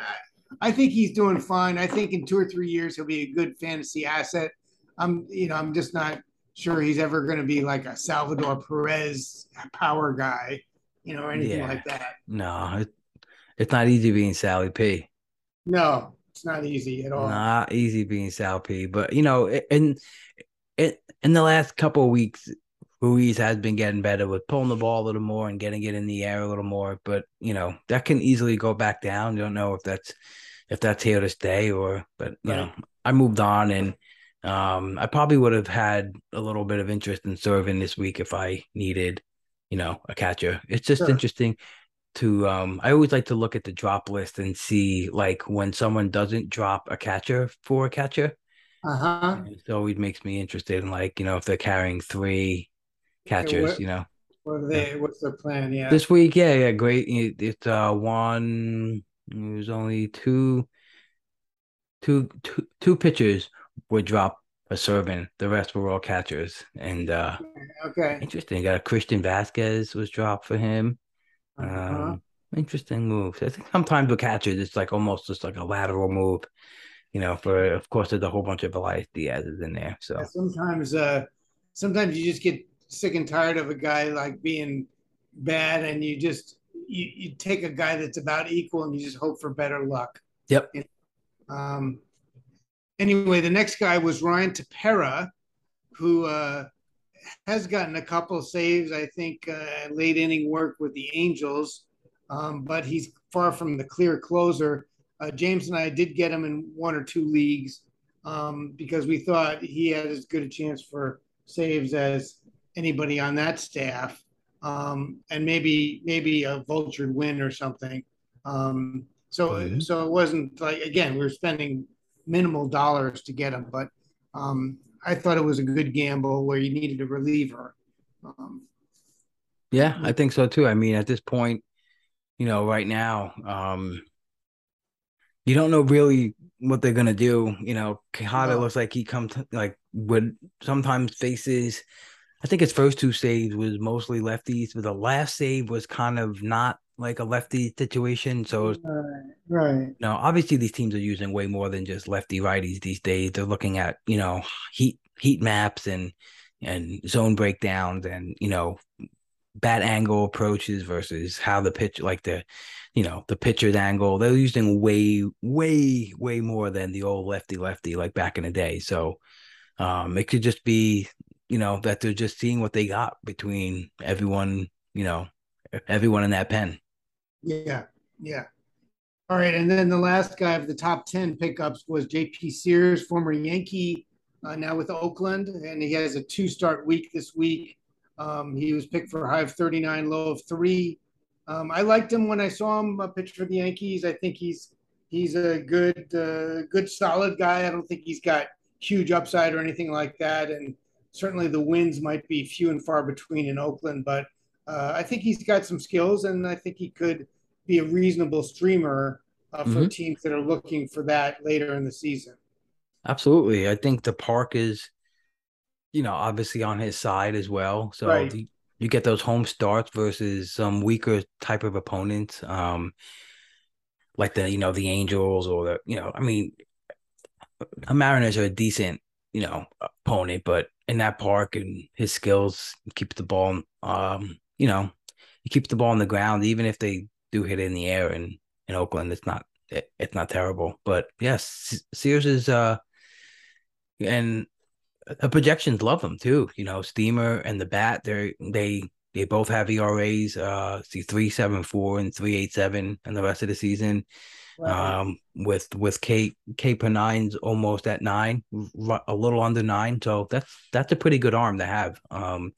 I, think he's doing fine. I think in two or three years he'll be a good fantasy asset. I'm, you know, I'm just not sure he's ever going to be like a Salvador Perez power guy, you know, or anything Yeah. like that. No, it, it's not easy being Sally P. No, it's not easy at all. Not easy being Sal P. But you know, in in in the last couple of weeks, Ruiz has been getting better with pulling the ball a little more and getting it in the air a little more. But you know, that can easily go back down. You don't know if that's if that's here to stay or but you know, I moved on and um I probably would have had a little bit of interest in Serven this week if I needed, you know, a catcher. It's just Sure. interesting to um I always like to look at the drop list and see like when someone doesn't drop a catcher for a catcher. Uh huh. It always makes me interested in like, you know, if they're carrying three catchers, what- you know. What are they? What's their plan? Yeah. This week, yeah, yeah, great. It- It's uh one there's only two two two two pitchers were dropped a Serven. The rest were all catchers. And uh okay. interesting. Got a Christian Vazquez was dropped for him. Uh-huh. Um, interesting moves. I think sometimes with catchers, it's like almost just like a lateral move. You know, for of course there's a whole bunch of Elias Diaz's in there. So Yeah, sometimes uh sometimes you just get sick and tired of a guy like being bad and you just you, you take a guy that's about equal and you just hope for better luck. Yep. um anyway the next guy was Ryan Tepera who uh has gotten a couple saves i think uh, late inning work with the angels um, but he's far from the clear closer. Uh, james and i did get him in one or two leagues um, because we thought he had as good a chance for saves as anybody on that staff, um, and maybe maybe a vultured win or something. Um, so Mhm. so it wasn't like again we were spending minimal dollars to get him, but um, I thought it was a good gamble where you needed a reliever. Um, Yeah, I think so too. I mean, at this point, you know, right now, um, you don't know really what they're gonna do. You know, Quijada No. looks like he comes like would sometimes faces. I think his first two saves was mostly lefties, but the last save was kind of not like a lefty situation. So right, right. No, obviously these teams are using way more than just lefty righties these days. They're looking at, you know, heat heat maps and and zone breakdowns and, you know, bat angle approaches versus how the pitch like the, you know, the pitcher's angle. They're using way, way, way more than the old lefty lefty like back in the day. So um it could just be, you know, that they're just seeing what they got between everyone, you know, everyone in that pen. Yeah, yeah. All right, and then the last guy of the top ten pickups was J.P. Sears, former Yankee, uh, now with Oakland, and he has a two-start week this week. Um, he was picked for high of thirty-nine, low of three. Um, I liked him when I saw him uh, pitch for the Yankees. I think he's he's a good, uh, good, solid guy. I don't think he's got huge upside or anything like that, and certainly the wins might be few and far between in Oakland, but uh, I think he's got some skills, and I think he could be a reasonable streamer uh, for Mhm. teams that are looking for that later in the season. Absolutely. I think the park is, you know, obviously on his side as well. So Right. the, you get those home starts versus some weaker type of opponents, um, like the, you know, the Angels or the, you know, I mean, the Mariners are a decent, you know, opponent, but in that park and his skills keep the ball, um, you know, he keeps the ball on the ground, even if they do hit it in the air. And in Oakland, it's not, it, it's not terrible. But yes, Sears is, uh, and the projections love them too. You know, Steamer and the Bat, they they they both have ERAs, uh, see three seven four and three eight seven, and the rest of the season. Um, with with K K per nine's almost at nine, a little under nine. So that's that's a pretty good arm to have. Um,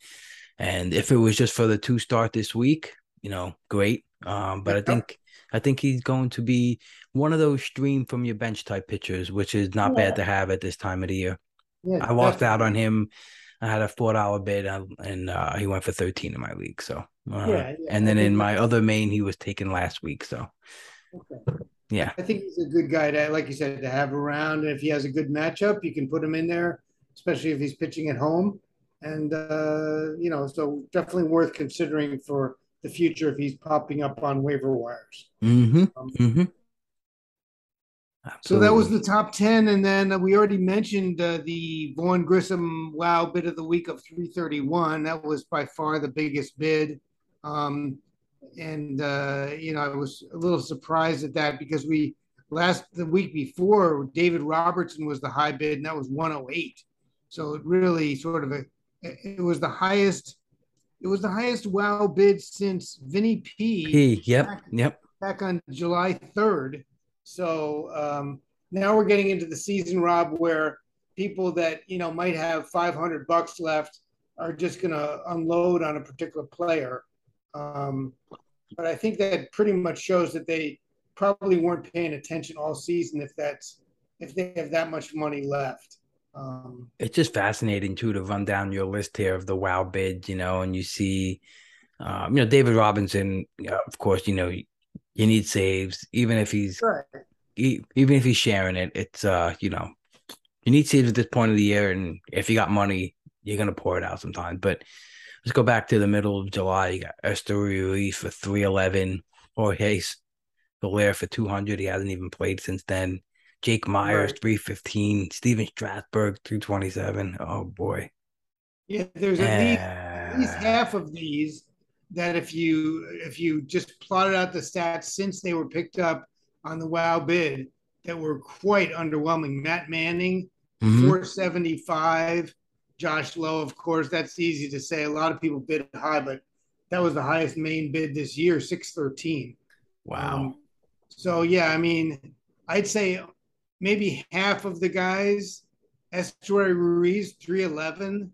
and if it was just for the two start this week, you know, great. Um, but I think I think he's going to be one of those stream from your bench type pitchers, which is not Yeah. bad to have at this time of the year. Yeah, I walked out on him. I had a four dollar bid, uh, and uh, he went for thirteen in my league. So, uh, Yeah, yeah, and then in my other main, he was taken last week. So, Okay. Yeah, I think he's a good guy to, like you said, to have around. And if he has a good matchup, you can put him in there, especially if he's pitching at home. And uh, you know, so definitely worth considering for the future if he's popping up on waiver wires. mm-hmm, Um, mm-hmm. So that was the top 10. And then we already mentioned uh, the Vaughn Grissom wow bid of the week of 331. That was by far the biggest bid. Um, and, uh, you know, I was a little surprised at that because we last the week before, David Robertson was the high bid, and that was 108. So it really sort of a, it was the highest. It was the highest wow bid since Vinny P P. Yep, back- yep. back on July 3rd. So um, now we're getting into the season, Rob, where people that you know might have 500 bucks left are just going to unload on a particular player. Um, but I think that pretty much shows that they probably weren't paying attention all season if that's if they have that much money left. Um, It's just fascinating too to run down your list here of the wow bids, you know, and you see, um, you know, David Robinson. Of course, you know, you need saves, even if he's right. e- even if he's sharing it, it's uh, you know, you need saves at this point of the year, and if you got money, you're gonna pour it out sometimes. But let's go back to the middle of July. You got Esteury Ruiz for three eleven, or Hayes Belair for two hundred. He hasn't even played since then. Jake Myers Right. three fifteen, Stephen Strasburg three twenty seven. Oh boy, Yeah, there's at least at least half of these that if you if you just plotted out the stats since they were picked up on the wow bid that were quite underwhelming matt manning mhm. 475 josh lowe of course that's easy to say a lot of people bid high but that was the highest main bid this year 613 Wow. um, so yeah i mean i'd say maybe half of the guys. Esteury Ruiz, 311.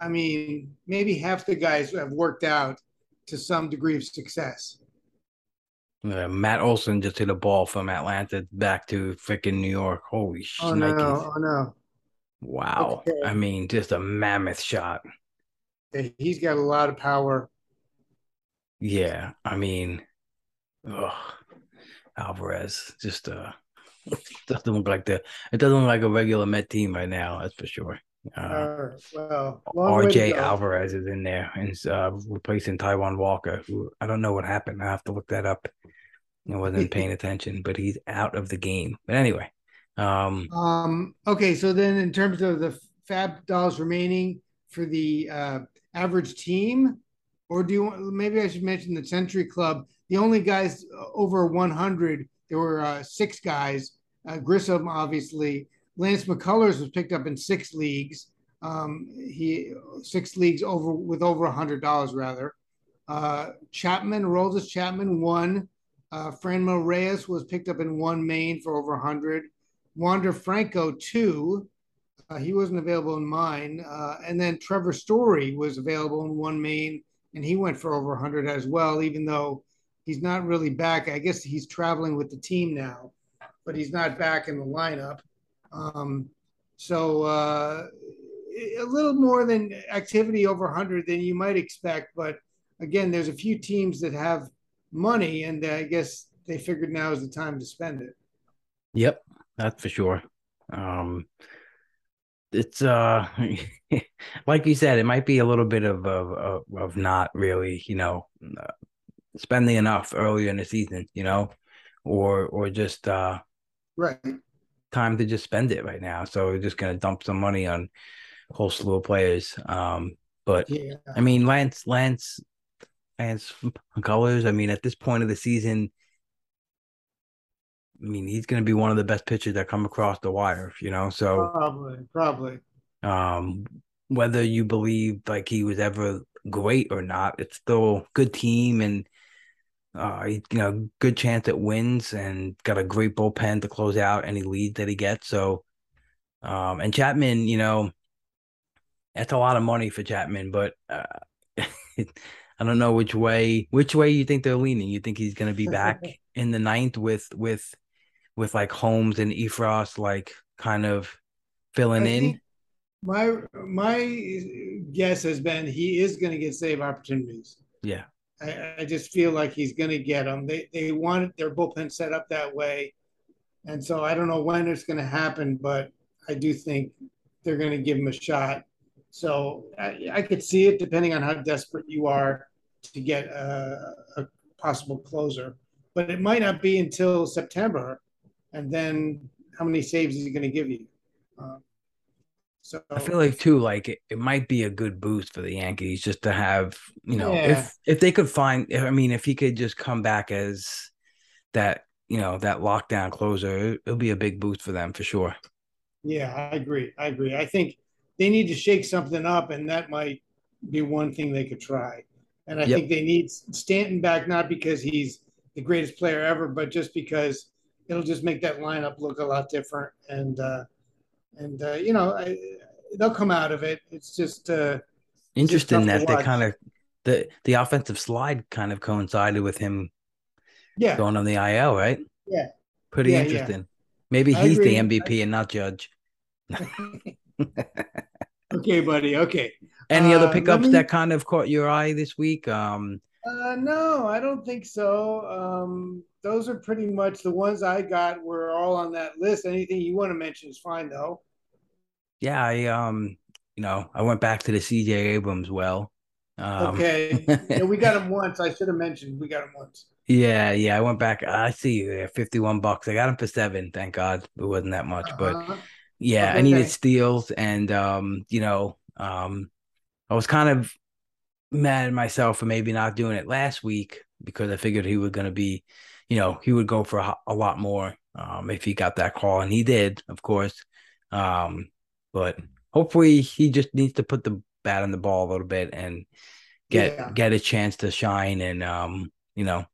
I mean, maybe half the guys have worked out to some degree of success. Uh, Matt Olson just hit a ball from Atlanta back to freaking New York. Holy shit. Oh no, oh no. Wow. Okay. I mean, just a mammoth shot. He's got a lot of power. Yeah. I mean, ugh. Alvarez just uh [LAUGHS] doesn't look like the it doesn't look like a regular Met team right now, that's for sure. Uh, Uh, well, long way to RJ. Alvarez is in there and is uh, replacing Taijuan Walker, who I don't know what happened. I have to look that up. I wasn't [LAUGHS] paying attention, but he's out of the game. But anyway, um, Um, okay, so then in terms of the FAAB dollars remaining for the uh, average team, or do you want, maybe I should mention the Century Club? The only guys over 100, there were uh, six guys. Uh, Grissom, obviously. Lance McCullers was picked up in six leagues. Um, he six leagues over with over a hundred dollars rather. Uh, Chapman, Aroldis Chapman won. Uh, Franmil Reyes was picked up in one main for over a hundred. Wander Franco too. Uh, he wasn't available in mine. Uh, and then Trevor Story was available in one main, and he went for over 100 as well, even though he's not really back. I guess he's traveling with the team now, but he's not back in the lineup. Um, so uh, a little more than activity over 100 than you might expect. But again, there's a few teams that have money, and I guess they figured now is the time to spend it. Yep, that's for sure. Um, it's uh, [LAUGHS] like you said, it might be a little bit of of of, not really, you know, uh, spending enough earlier in the season, you know, or or just uh, Right. time to just spend it right now. So we're just gonna dump some money on a whole slew of players. Um, but Yeah. I mean, Lance, Lance, Lance McCullers. I mean, at this point of the season, I mean, he's going to be one of the best pitchers that come across the wire. You know, so Probably. Probably. um, whether you believe like he was ever great or not, it's still a good team and uh, you know, good chance at wins and got a great bullpen to close out any lead that he gets. So, um, and Chapman, you know, that's a lot of money for Chapman, but uh, [LAUGHS] I don't know which way which way you think they're leaning. You think he's going to be back [LAUGHS] in the ninth with with with like Holmes and Effross like kind of filling I in. My my guess has been he is going to get save opportunities. Yeah. I, I just feel like he's going to get them. They they wanted their bullpen set up that way, and so I don't know when it's going to happen, but I do think they're going to give him a shot. So I, I could see it depending on how desperate you are to get a, a possible closer, but it might not be until September, and then how many saves is he going to give you? Um, so I feel like too, like it, it might be a good boost for the Yankees just to have, you know, Yeah. if if they could find, I mean, if he could just come back as that, you know, that lockdown closer, it, it'll be a big boost for them for sure. Yeah, I agree. I agree. I think they need to shake something up, and that might be one thing they could try. And I Yep. think they need Stanton back, not because he's the greatest player ever, but just because it'll just make that lineup look a lot different. And uh, and uh, you know, I, they'll come out of it. It's just uh, It's just Interesting that they kind of the the offensive slide kind of coincided with him yeah, going on the IL, right? Yeah. Pretty Yeah, yeah. interesting. Maybe I he's the. MVP and not Judge. [LAUGHS] [LAUGHS] okay, buddy. Okay. Any Uh, other let pickups me- that kind of caught your eye this week? Um, Uh, no, I don't think so. Um, those are pretty much the ones I got were all on that list. Anything you want to mention is fine, though. yeah, I um, you know, I went back to the CJ Abrams well. Um, Okay. [LAUGHS] yeah, we got him once. I should have mentioned we got him once. Yeah, yeah, I went back. I see you there, 51 bucks. I got him for seven. Thank God it wasn't that much. But Uh-huh. yeah, I needed steals and um, you know, um I was kind of mad at myself for maybe not doing it last week because I figured he was gonna be, you know, he would go for a, a lot more um if he got that call, and he did, of course. Um, but hopefully he just needs to put the bat on the ball a little bit and get Yeah. get a chance to shine and um, you know,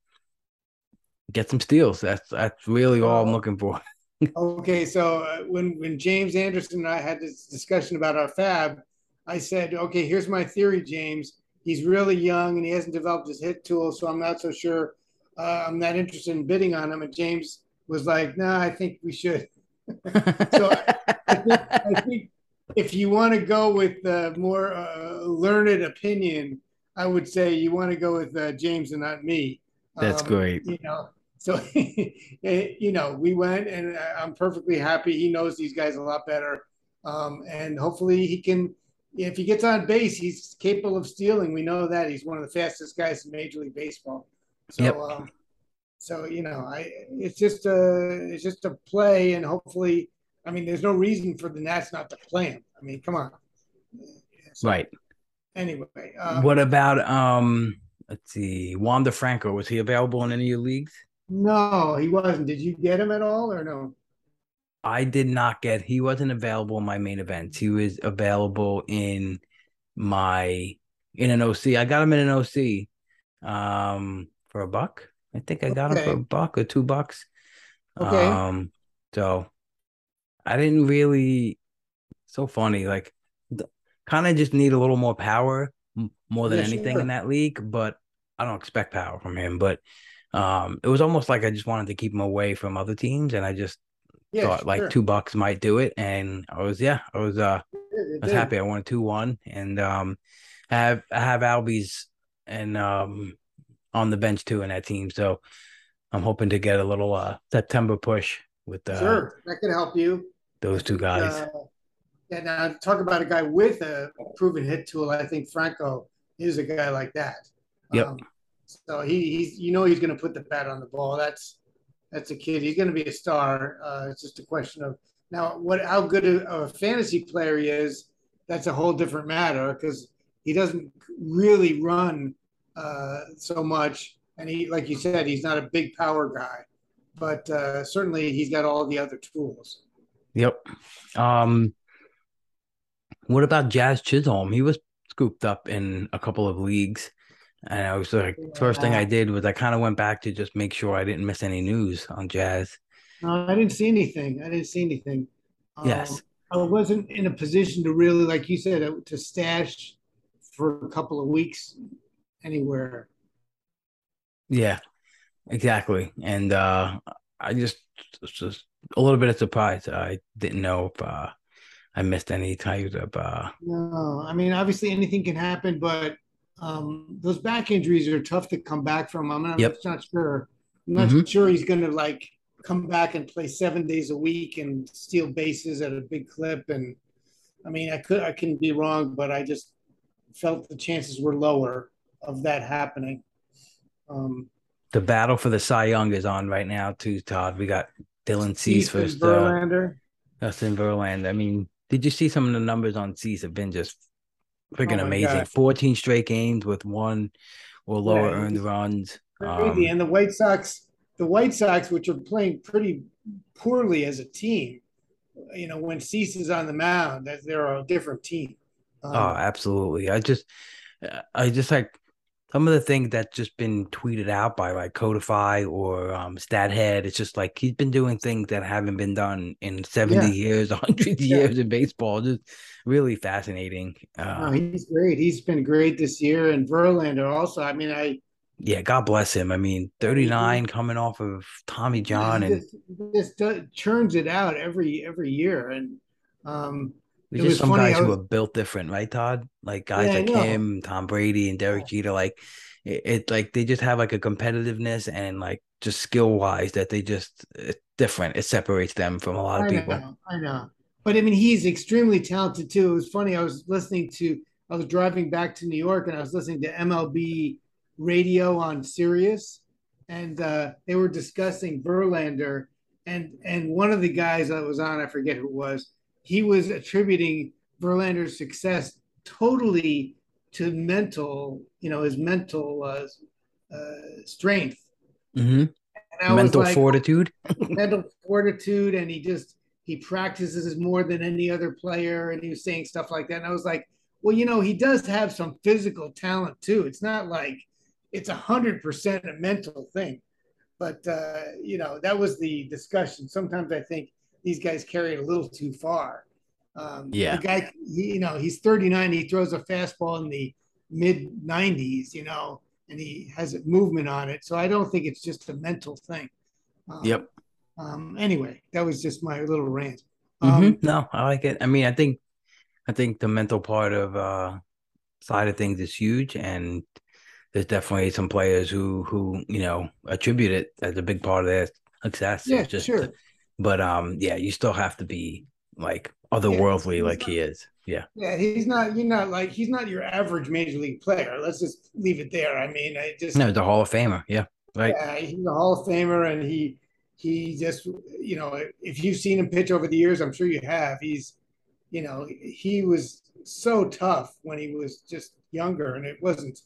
get some steals. That's that's really all I'm looking for. [LAUGHS] okay, so uh, when when James Anderson and I had this discussion about our FAAB, I said, okay, here's my theory, James. He's really young and he hasn't developed his hit tool, so I'm not so sure. Uh, I'm not interested in bidding on him. And James was like, "No, nah, I think we should." [LAUGHS] so I think, I think, if you want to go with the more uh, learned opinion, I would say you want to go with uh, James and not me. That's um, great. You know, so [LAUGHS] you know, we went, and I'm perfectly happy. He knows these guys a lot better, um, and hopefully he can. If he gets on base, he's capable of stealing. We know that he's one of the fastest guys in Major League Baseball. So, yep. um, so you know, I it's just a it's just a play, and hopefully, I mean, there's no reason for the Nats not to play him. I mean, come on. So, right. Anyway, um, what about um? Let's see, Wander Franco was he available in any of your leagues? No, he wasn't. Did you get him at all or no? I did not get. He wasn't available in my main events. He was available in my in an OC. I got him in an OC um for a buck. I think I got okay. him for a buck or two bucks. Okay. Um, so I didn't really. So funny, like, kind of just need a little more power more than yeah, anything sure. in that league. But I don't expect power from him. But um, it was almost like I just wanted to keep him away from other teams, and I just yeah, thought sure. like two bucks might do it. And I was yeah, I was uh, I was happy. I won two one, and um, I have I have Albies and um on the bench too in that team. So I'm hoping to get a little uh, September push with uh, sure that could help you. Those two guys. Uh, and uh, talk about a guy with a proven hit tool. I think Franco is a guy like that. Yep. Um, so he, he's you know he's going to put the bat on the ball. That's that's a kid. He's going to be a star. Uh, it's just a question of now what how good a, a fantasy player he is. That's a whole different matter because he doesn't really run uh, so much. And he, like you said, he's not a big power guy, but uh, certainly he's got all the other tools. Yep. Um, what about Jazz Chisholm? He was scooped up in a couple of leagues. And I was like, yeah. first thing I did was I kind of went back to just make sure I didn't miss any news on Jazz. No, I didn't see anything. I didn't see anything. Yes. Um, I wasn't in a position to really, like you said, to stash for a couple of weeks anywhere. Yeah, exactly. And uh, I just just a little bit of surprise. I didn't know if uh, I missed any types of. Uh... No, I mean obviously anything can happen, but um, those back injuries are tough to come back from. I'm not, yep. not sure. I'm not mm-hmm. sure he's going to like come back and play seven days a week and steal bases at a big clip. And I mean, I could I can be wrong, but I just felt the chances were lower of that happening. Um, the battle for the Cy Young is on right now too, Todd. We got Dylan Cease versus uh, Verlander. Uh, Justin Verlander. I mean, did you see some of the numbers on Cease have been just freaking oh amazing? God. 14 straight games with one or lower yeah, earned runs. Um, and the White Sox, the White Sox, which are playing pretty poorly as a team, you know, when Cease is on the mound, they're a different team. Um, oh, absolutely. I just, I just like some of the things that's just been tweeted out by like Codify or um, Stathead, it's just like he's been doing things that haven't been done in 70 yeah. years, [LAUGHS] 100 yeah. years in baseball. Just really fascinating. Uh, he's great. He's been great this year. And Verlander also. I mean, I. Yeah, God bless him. I mean, 39 coming off of Tommy John and just, just churns it out every every year. And um, there's just some guys was, who are built different, right, Todd? Like guys yeah, like him, Tom Brady, and Derek Jeter. Like it, it, like they just have like a competitiveness and like just skill wise that they just it's different. It separates them from a lot of I people. Know, I know, but I mean, he's extremely talented too. It was funny. I was listening to. I was driving back to New York and I was listening to MLB radio on Sirius, and uh, they were discussing Verlander, and and one of the guys that was on, I forget who it was he was attributing Verlander's success totally to mental, you know, his mental uh, uh, strength. Mm-hmm. Mental like, fortitude. [LAUGHS] mental fortitude, and he just he practices more than any other player, and he was saying stuff like that. And I was like, well, you know, he does have some physical talent too. It's not like it's a hundred percent a mental thing. but uh, you know that was the discussion. Sometimes I think these guys carry it a little too far. Um, yeah, the guy, he, you know, he's 39. He throws a fastball in the mid 90s, you know, and he has a movement on it. So I don't think it's just a mental thing. Um, yep. Um, anyway, that was just my little rant. Mm-hmm. Um, no, I like it. I mean, I think, I think the mental part of uh, side of things is huge, and there's definitely some players who who you know attribute it as a big part of their success. Yeah, just, sure. But um, yeah, you still have to be like otherworldly, yeah, like not, he is. Yeah. Yeah, he's not. You're not like he's not your average major league player. Let's just leave it there. I mean, I just no, the Hall of Famer. Yeah, right. Yeah, he's a Hall of Famer, and he he just you know if you've seen him pitch over the years, I'm sure you have. He's you know he was so tough when he was just younger, and it wasn't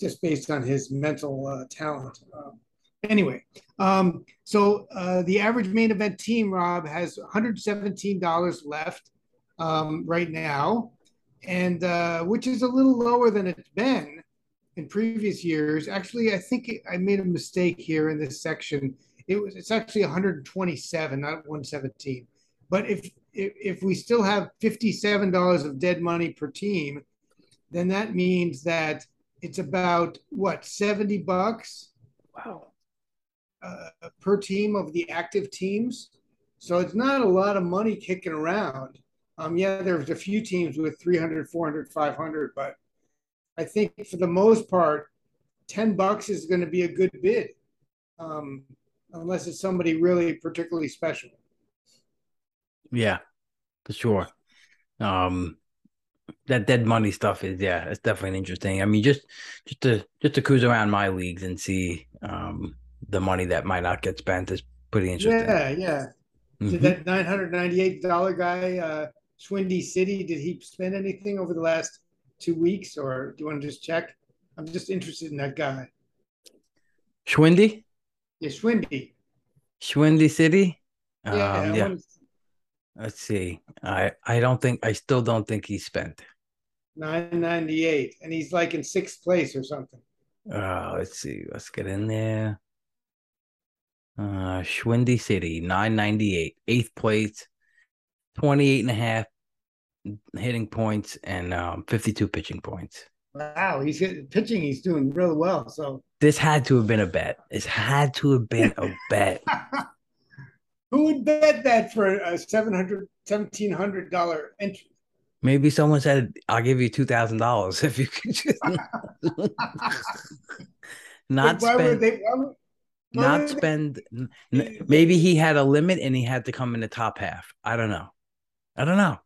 just based on his mental uh, talent. Um, anyway, um, so uh, the average main event team, Rob, has $117 left um, right now, and uh, which is a little lower than it's been in previous years. Actually, I think I made a mistake here in this section. It was it's actually 127, not 117. But if if, if we still have $57 of dead money per team, then that means that it's about what 70 bucks wow uh, per team of the active teams. So it's not a lot of money kicking around. Um yeah there's a few teams with 300 400 500 but i think for the most part 10 bucks is going to be a good bid um unless it's somebody really particularly special. Yeah for sure. Um that dead money stuff is yeah, it's definitely interesting. I mean, just just to just to cruise around my leagues and see um the money that might not get spent is pretty interesting. Yeah, yeah. Mm-hmm. Did that nine hundred ninety eight dollar guy, uh Schwindy City, did he spend anything over the last two weeks, or do you want to just check? I'm just interested in that guy. Schwindy? Yeah, Schwindy. Schwindy City? Yeah, um, yeah. Let's see. I I don't think I still don't think he spent. 998 and he's like in sixth place or something. Uh let's see. Let's get in there. Uh Schwindy City, 998, eighth place, 28 and a half hitting points and um 52 pitching points. Wow, he's pitching, he's doing really well. So this had to have been a bet. This had to have been a bet. [LAUGHS] Who would bet that for a 700 $1,700 entry? Maybe someone said, I'll give you $2,000 if you could just [LAUGHS] [LAUGHS] not spend. They, why not spend. Maybe he had a limit and he had to come in the top half. I don't know. I don't know.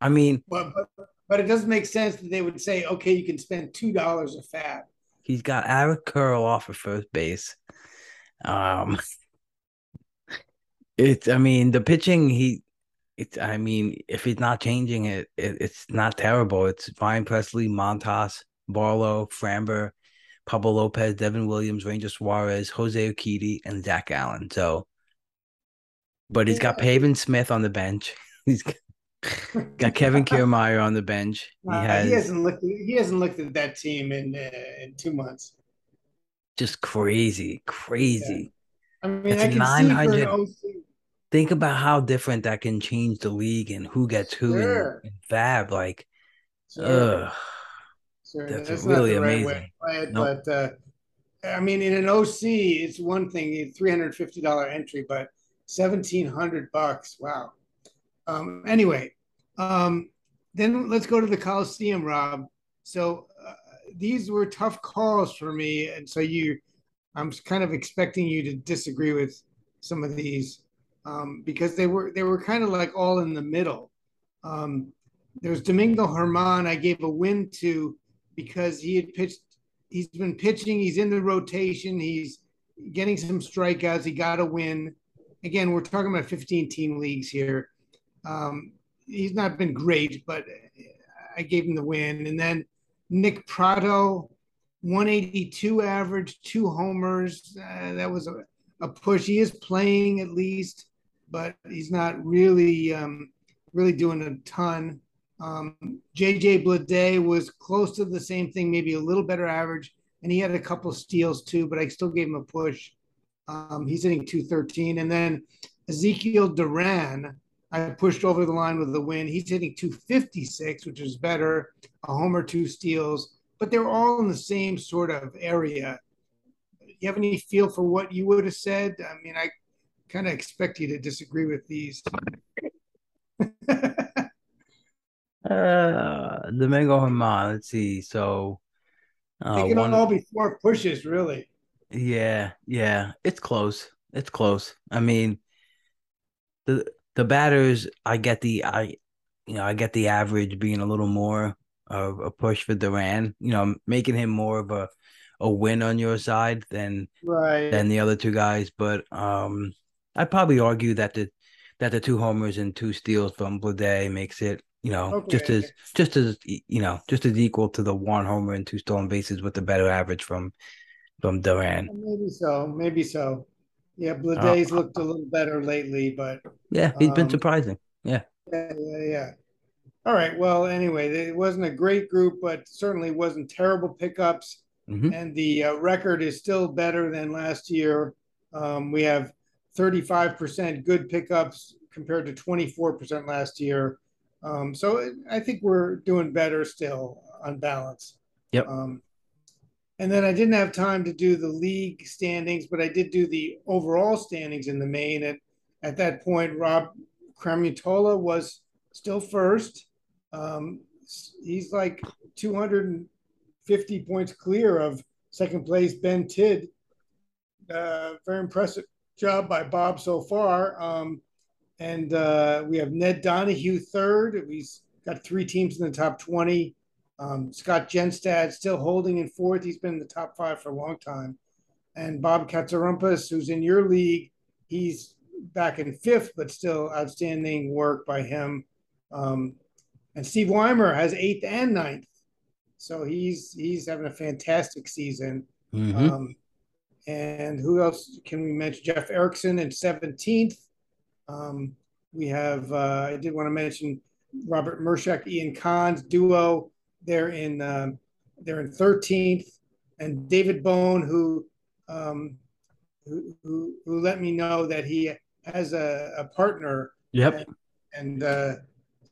I mean, but, but, but it doesn't make sense that they would say, okay, you can spend $2 a FAAB. He's got Eric Curl off of first base. Um, [LAUGHS] it's, I mean, the pitching, he, it's, I mean, if he's not changing it, it it's not terrible. It's Ryan Pressly Montas, Barlow, Framber, Pablo Lopez, Devin Williams, Ranger Suarez, Jose Urquidy, and Zach Allen. So, but he's got Pavin Smith on the bench. [LAUGHS] He's got, got Kevin [LAUGHS] Kiermaier on the bench. He, uh, has, he hasn't looked. He hasn't looked at that team in uh, in two months. Just crazy, crazy. Yeah. I mean, That's I can see for an think about how different that can change the league and who gets who sure. in, in FAAB. Like, sure. ugh, sure. that's, that's really amazing. Right it, nope. But uh, I mean, in an OC, it's one thing, three hundred fifty dollar entry, but seventeen hundred bucks. Wow. Um, anyway, um, then let's go to the Coliseum, Rob. So uh, these were tough calls for me, and so you, I'm kind of expecting you to disagree with some of these um, because they were they were kind of like all in the middle. Um, there's Domingo Germán. I gave a win to because he had pitched. He's been pitching. He's in the rotation. He's getting some strikeouts. He got a win. Again, we're talking about 15 team leagues here. Um, he's not been great, but I gave him the win. And then Nick Pratto, 182 average, two homers. Uh, that was a, a push. He is playing at least but he's not really um, really doing a ton. Um, JJ Bleday was close to the same thing, maybe a little better average, and he had a couple steals too, but I still gave him a push. Um, he's hitting 213. And then Ezekiel Duran, I pushed over the line with the win. He's hitting 256, which is better. A homer, two steals, but they're all in the same sort of area. You have any feel for what you would have said? I mean, I kind of expect you to disagree with these. [LAUGHS] Uh, Domingo Germán. Let's see. So, uh, they can one. all be four pushes, really. Yeah, yeah. It's close. It's close. I mean, the the batters. I get the I, you know, I get the average being a little more of a push for Duran. You know, making him more of a a win on your side than Right. than the other two guys. But um, I'd probably argue that the that the two homers and two steals from Bleday makes it, you know, just as just as you know, just as equal to the one homer and two stolen bases with the better average from from Duran. Maybe so. Maybe so. Yeah, Bleday's looked a little better lately, but Yeah, he's been Um, surprising. yeah, yeah, yeah. All right. Well, anyway, it wasn't a great group, but certainly wasn't terrible pickups. hmm And the uh, record is still better than last year. Um, we have 35% good pickups compared to 24% last year. Um, so I think we're doing better still on balance. Yep. Um, and then I didn't have time to do the league standings, but I did do the overall standings in the main. And at that point, Rob Cramutola was still first. Um, he's like 250 points clear of second place Ben Tidd. Uh, very impressive job by Bob so far. Um, and uh, we have Ned Donahue third. He's got three teams in the top 20. Um, Scott Genstad still holding in fourth. He's been in the top five for a long time. And Bob Katsarumpus, who's in your league, he's back in fifth, but still outstanding work by him. Um, and Steve Weimer has eighth and ninth. So he's he's having a fantastic season. hmm Um, and who else can we mention? Jeff Erickson in 17th. Um, we have, uh, I did want to mention Robert Mershak, Ian Kahn's duo. They're in, um, they're in 13th. And David Bone, who, um, who, who, who let me know that he has a, a partner Yep. and uh,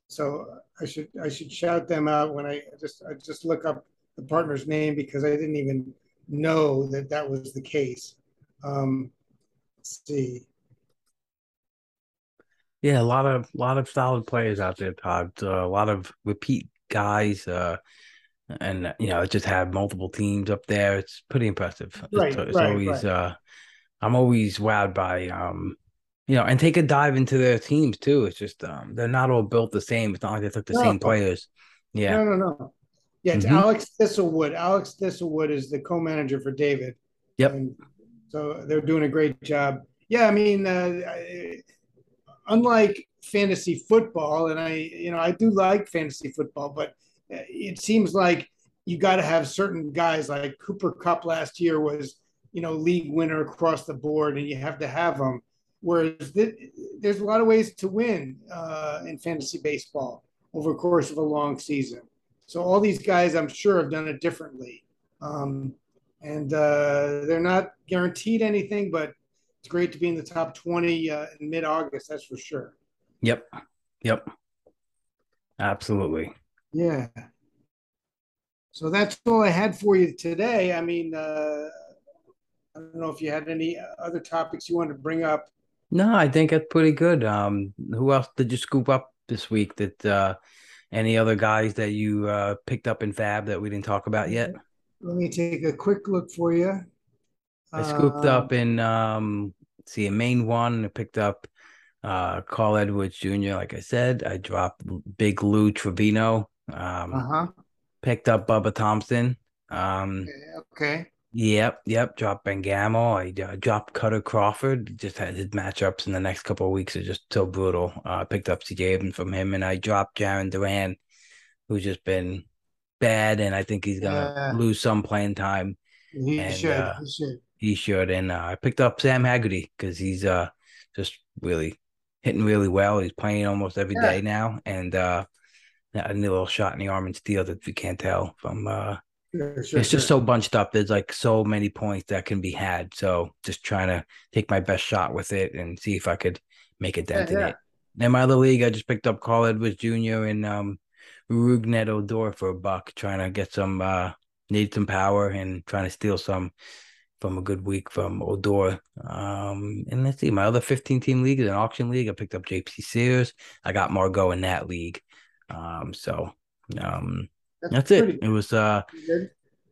so I should I should shout them out when I just I just look up the partner's name because I didn't even know that that was the case. Um, let's see. Yeah, a lot of lot of solid players out there, Todd. Uh, a lot of repeat guys, uh, and you know, just have multiple teams up there. It's pretty impressive. It's, Right, it's right, always right. uh, I'm always wowed by um, you know, and take a dive into their teams too. It's just um, they're not all built the same. It's not like they took the No. same players. Yeah. No, no, no. Yeah, it's Mhm. Alex Thistlewood. Alex Thistlewood is the co-manager for David. Yep. And so they're doing a great job. Yeah, I mean, uh, I- unlike fantasy football, and I, you know, I do like fantasy football, but uh, it seems like you got to have certain guys like Cooper Kupp last year was, you know, league winner across the board, and you have to have them. Whereas th- there's a lot of ways to win uh, in fantasy baseball over the course of a long season. So all these guys, I'm sure, have done it differently, um, and uh, they're not guaranteed anything, but it's great to be in the top 20 uh, in mid-August. That's for sure. Yep. Yep. Absolutely. Yeah. So that's all I had for you today. I mean, uh, I don't know if you had any other topics you wanted to bring up. No, I think that's pretty good. Um, who else did you scoop up this week? That uh, any other guys that you uh, picked up in FAAB that we didn't talk about yet? Let me take a quick look for you. I scooped Um, up in um, see a main one. I picked up uh, Carl Edwards Jr. Like I said, I dropped Big Lou Trivino. Um, Uh-huh. picked up Bubba Thompson. Um, Okay. Yep, yep. Dropped Bengamo. I uh, dropped Kutter Crawford. Just had his matchups in the next couple of weeks are just so brutal. Uh, picked up CJ Abrams from him, and I dropped Jarren Duran, who's just been bad, and I think he's gonna Yeah. lose some playing time. He And, should. uh, he should. He should. And uh, I picked up Sam Haggerty because he's uh just really hitting really well. He's playing almost every day Yeah. now, and uh, I need a little shot in the arm and steal that you can't tell from uh Sure, sure, it's just sure. so bunched up. There's like so many points that can be had. So just trying to take my best shot with it and see if I could make a dent Yeah, in yeah. it. In my other league, I just picked up Carl Edwards Jr. and um Rougned Odor for a buck, trying to get some uh need some power and trying to steal some from a good week from Odor. Um and let's see, my other 15 team league is an auction league. I picked up JP Sears. I got Margot in that league. Um so um that's it. pretty It was uh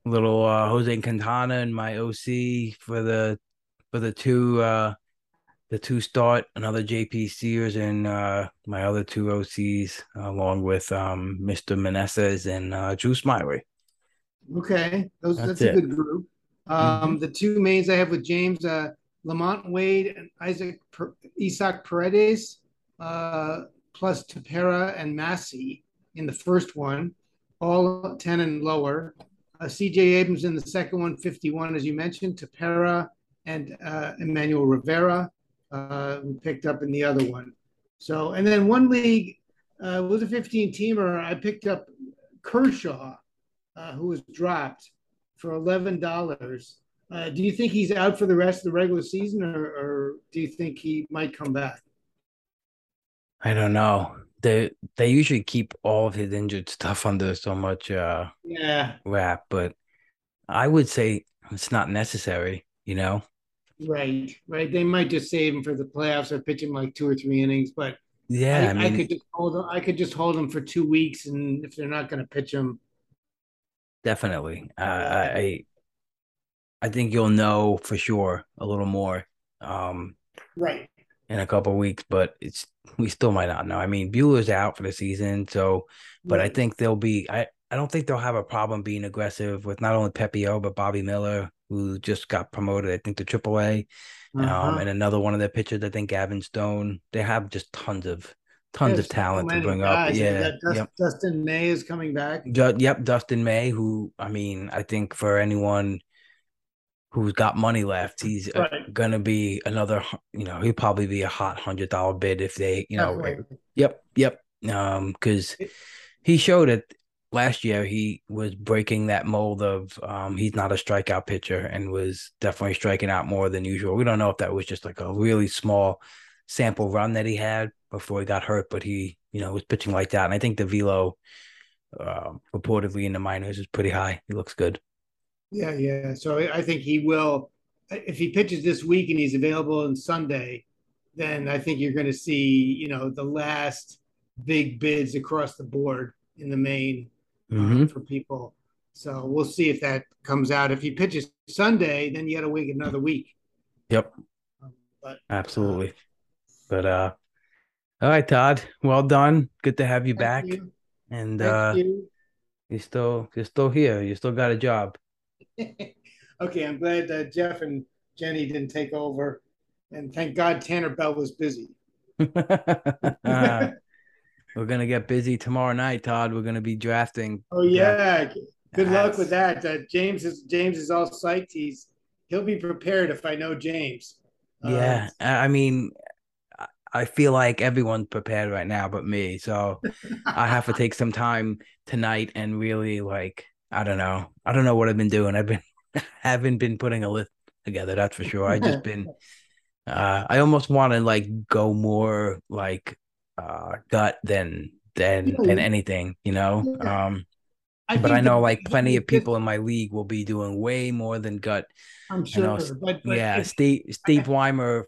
little uh Jose Quintana and my OC for the for the two uh the two start another JP Sears and uh my other two OCs along with um Mr. Meneses and uh Drew Smyly. Okay, those That's that's, a. Good group. Um, the two mains I have with James, uh, LaMonte Wade and Isaac per- Isaac Paredes, uh, plus Tepera and Massey in the first one, all 10 and lower. Uh, CJ Abrams in the second one, 51, as you mentioned, Tepera and uh, Emmanuel Rivera, uh, who picked up in the other one. So, and then one league uh, was a 15 teamer. I picked up Kershaw, uh, who was dropped for eleven dollars. Uh, do you think he's out for the rest of the regular season, or, or do you think he might come back? I don't know. They they usually keep all of his injured stuff under so much uh Yeah, wrap, but I would say it's not necessary, you know? right, right. They might just save him for the playoffs or pitch him like two or three innings, but Yeah, I, I I, could just hold him. I could just hold him for two weeks, and if they're not going to pitch him, definitely. Uh, I I think you'll know for sure a little more. Um right? in a couple of weeks, but it's we still might not know. I mean, Buehler's out for the season, so but I think they'll be I I don't think they'll have a problem being aggressive with not only Pepiot but Bobby Miller, who just got promoted, I think to AAA, um, Uh-huh. and another one of their pitchers, I think Gavin Stone. They have just tons of tons There's of talent so to bring up. Yeah, Dust, yep. Dustin May is coming back. Ju- yep, Dustin May, who I mean, I think for anyone who's got money left, he's uh, Right. gonna be another. You know, he'll probably be a hot hundred dollar bid if they, you know, Definitely. Yep, yep. Um, because he showed it last year. He was breaking that mold of um, he's not a strikeout pitcher and was definitely striking out more than usual. We don't know if that was just like a really small sample run that he had before he got hurt, but he, you know, was pitching like that. And I think the velo, uh, reportedly in the minors, is pretty high. He looks good. Yeah, yeah. So I think he will. If he pitches this week and he's available on Sunday, then I think you're going to see, you know, the last big bids across the board in the main uh, Mhm. for people. So we'll see if that comes out. If he pitches Sunday, then you got to wait another week. Yep, Um, But absolutely. But uh, all right, Todd. Well done. Good to have you thank back. you. And Thank uh, you. you're still you're still here. You still got a job. [LAUGHS] okay, I'm glad that Jeff and Jenny didn't take over. And thank God Tanner Bell was busy. [LAUGHS] [LAUGHS] We're gonna get busy tomorrow night, Todd. We're gonna be drafting. Oh yeah, good luck with that. Uh, James is James is all psyched. He's he'll be prepared if I know James. Uh, Yeah, I I mean, I- feel like everyone's prepared right now, but me. So I have to take some time tonight and really like I don't know. I don't know what I've been doing. I've been [LAUGHS] haven't been putting a list together. That's for sure. I just been. Uh, I almost want to like go more like uh gut than than than anything, you know. Um. I but I know like plenty of people in my league will be doing way more than gut. I'm I know, sure, but, but yeah, Steve Steve Weimer,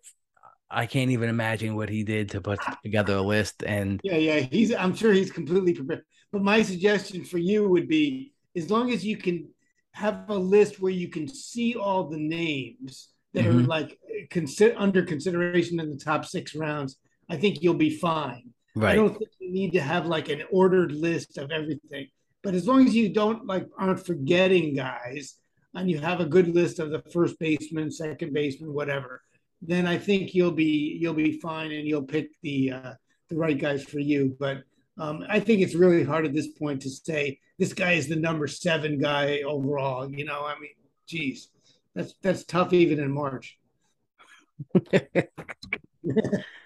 I can't even imagine what he did to put together a list. And yeah, yeah, he's. I'm sure he's completely prepared. But my suggestion for you would be, as long as you can have a list where you can see all the names that are Mhm. like consider under consideration in the top six rounds, I think you'll be fine. I don't think you need to have like an ordered list of everything. But as long as you don't like aren't forgetting guys and you have a good list of the first baseman, second baseman, whatever, then I think you'll be you'll be fine and you'll pick the uh, the right guys for you. But um, I think it's really hard at this point to say this guy is the number seven guy overall. You know, I mean, geez, that's that's tough even in March. [LAUGHS]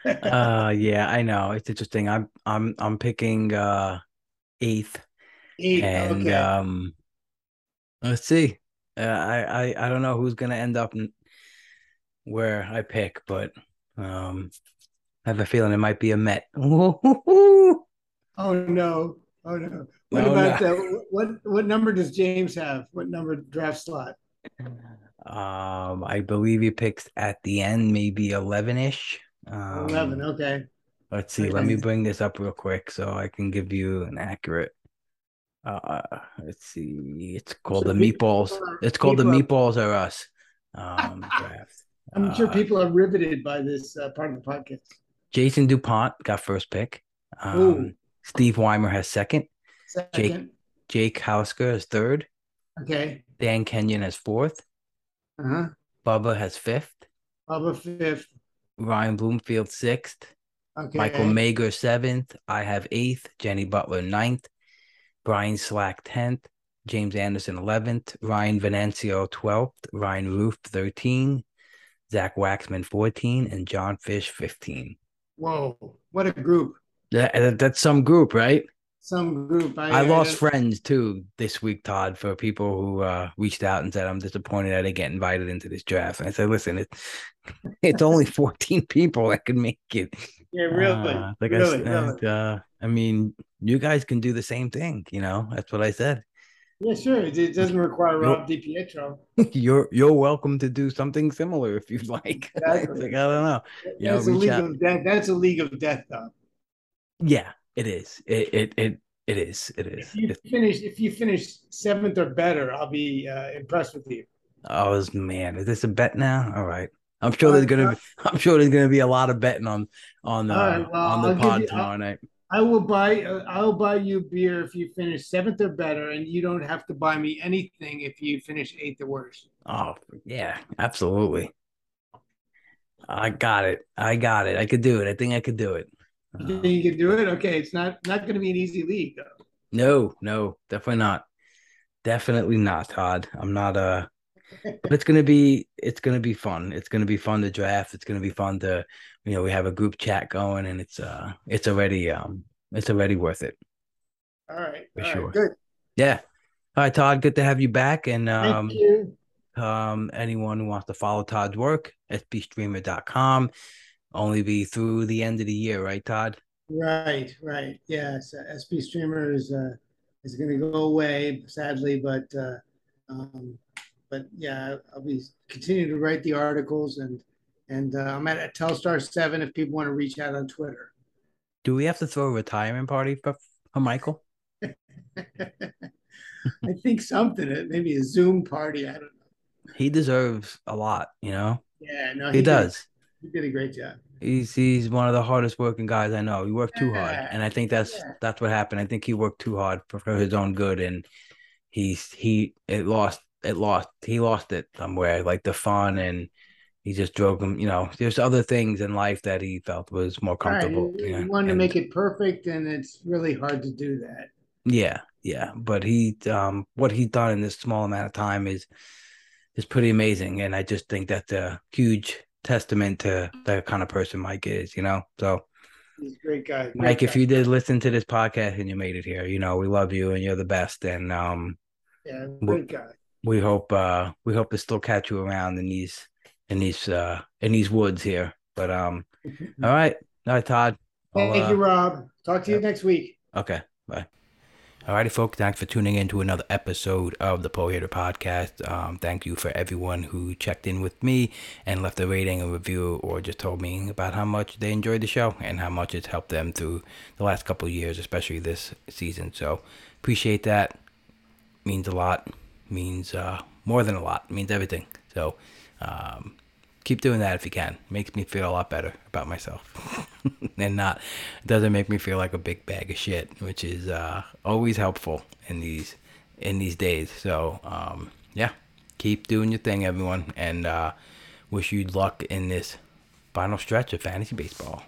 uh, yeah, I know it's interesting. I'm I'm I'm picking uh eighth, Eight, and okay. um, Let's see. Uh, I, I I don't know who's gonna end up where I pick, but um, I have a feeling it might be a Met. [LAUGHS] Oh no! Oh no! What No, about no. that? What what number does James have? What number draft slot? Um, I believe he picks at the end, maybe eleven ish. Um, Eleven. Okay. Let's see. Let me bring this up real quick so I can give you an accurate. Uh, let's see. It's called sure the meatballs. are- It's called the meatballs are us. Um, [LAUGHS] draft. I'm sure Uh, people are riveted by this uh, part of the podcast. Jason Dupont got first pick. Um, Steve Weimer has second. Second. Jake Hausker is third. Okay. Dan Kenyon has fourth. Uh huh. Bubba has fifth. Bubba fifth. Ryan Bloomfield sixth. Okay. Michael Mager seventh. I have eighth. Jenny Butler ninth. Brian Slack tenth. James Anderson eleventh. Ryan Venancio twelfth. Ryan Roof thirteen. Zach Waxman fourteen, and John Fish fifteen. Whoa! What a group. That, that's some group, right? Some group. I, I lost don't- friends too this week, Todd, for people who uh, reached out and said I'm disappointed I didn't get invited into this draft. And I said, listen, it's [LAUGHS] it's only 14 [LAUGHS] people that can make it. Yeah, really. Uh, like I really, said, really. uh, I mean, you guys can do the same thing. You know, that's what I said. Yeah, sure. It, doesn't require Nope. Rob DiPietro. [LAUGHS] you're you're welcome to do something similar if you'd like. [LAUGHS] Exactly. like I don't know. You know, That's a league out. of death. That's a league of death, though. Yeah, it is. It it it it is. It is. If you It- finish, if you finish seventh or better, I'll be uh, impressed with you. Oh man, is this a bet now? All right. I'm sure there's Uh, gonna uh, be [LAUGHS] I'm sure there's gonna be a lot of betting on on uh, All right, well, on the I'll pod you- tomorrow night. I will buy. Uh, I'll buy you beer if you finish seventh or better, and you don't have to buy me anything if you finish eighth or worse. Oh yeah, absolutely. I got it. I got it. I could do it. I think I could do it. You think you can do it? Okay, it's not not going to be an easy league though. no, no, definitely not. Definitely not, Todd. I'm not uh but it's gonna be it's gonna be fun. It's gonna be fun to draft. It's gonna be fun to you know, we have a group chat going and it's uh it's already um it's already worth it. All right, For all right, sure. good. Yeah. All right, Todd, good to have you back. And Thank um you. um anyone who wants to follow Todd's work, SPStreamer.com. Only be through the end of the year, right, Todd? Right, right. Yes, uh, SP Streamer is uh, is going to go away, sadly, but uh, um, but yeah, I'll be continuing to write the articles and and uh, I'm at, at Telstar Seven if people want to reach out on Twitter. Do we have to throw a retirement party for, for Michael? [LAUGHS] [LAUGHS] I think something, uh, maybe a Zoom party. I don't know. He deserves a lot, you know? Yeah, no, He did- does. he did a great job. He's he's one of the hardest working guys I know. He worked too hard, and I think that's yeah. that's what happened. I think he worked too hard for, for his own good, and he's he it lost it lost he lost it somewhere, like the fun, and he just drove him. You know, there's other things in life that he felt was more comfortable. Right. yeah, You wanted to make it perfect, and it's really hard to do that. Yeah, yeah, but he um what he's done in this small amount of time is is pretty amazing, and I just think that's a huge testament to the kind of person Mike is. You know, so. He's a great guy. great Mike, if you did listen to this podcast and you made it here, you know we love you and you're the best. And um, yeah, great guy. We hope uh, we hope to still catch you around in these in these uh, in these woods here. But um, all right, all right, Todd. I'll, Thank uh, you, Rob. Talk to you next week. Okay, bye. Alrighty, folks. Thanks for tuning in to another episode of the Hitter Podcast. Um, thank you for everyone who checked in with me and left a rating, a review, or just told me about how much they enjoyed the show and how much it's helped them through the last couple of years, especially this season. So appreciate that. Means a lot. Means uh, more than a lot. It Means everything. So um, keep doing that if you can. Makes me feel a lot better about myself. [LAUGHS] and not doesn't make me feel like a big bag of shit, which is uh, always helpful in these in these days. So um, yeah, keep doing your thing, everyone, and uh, wish you luck in this final stretch of fantasy baseball.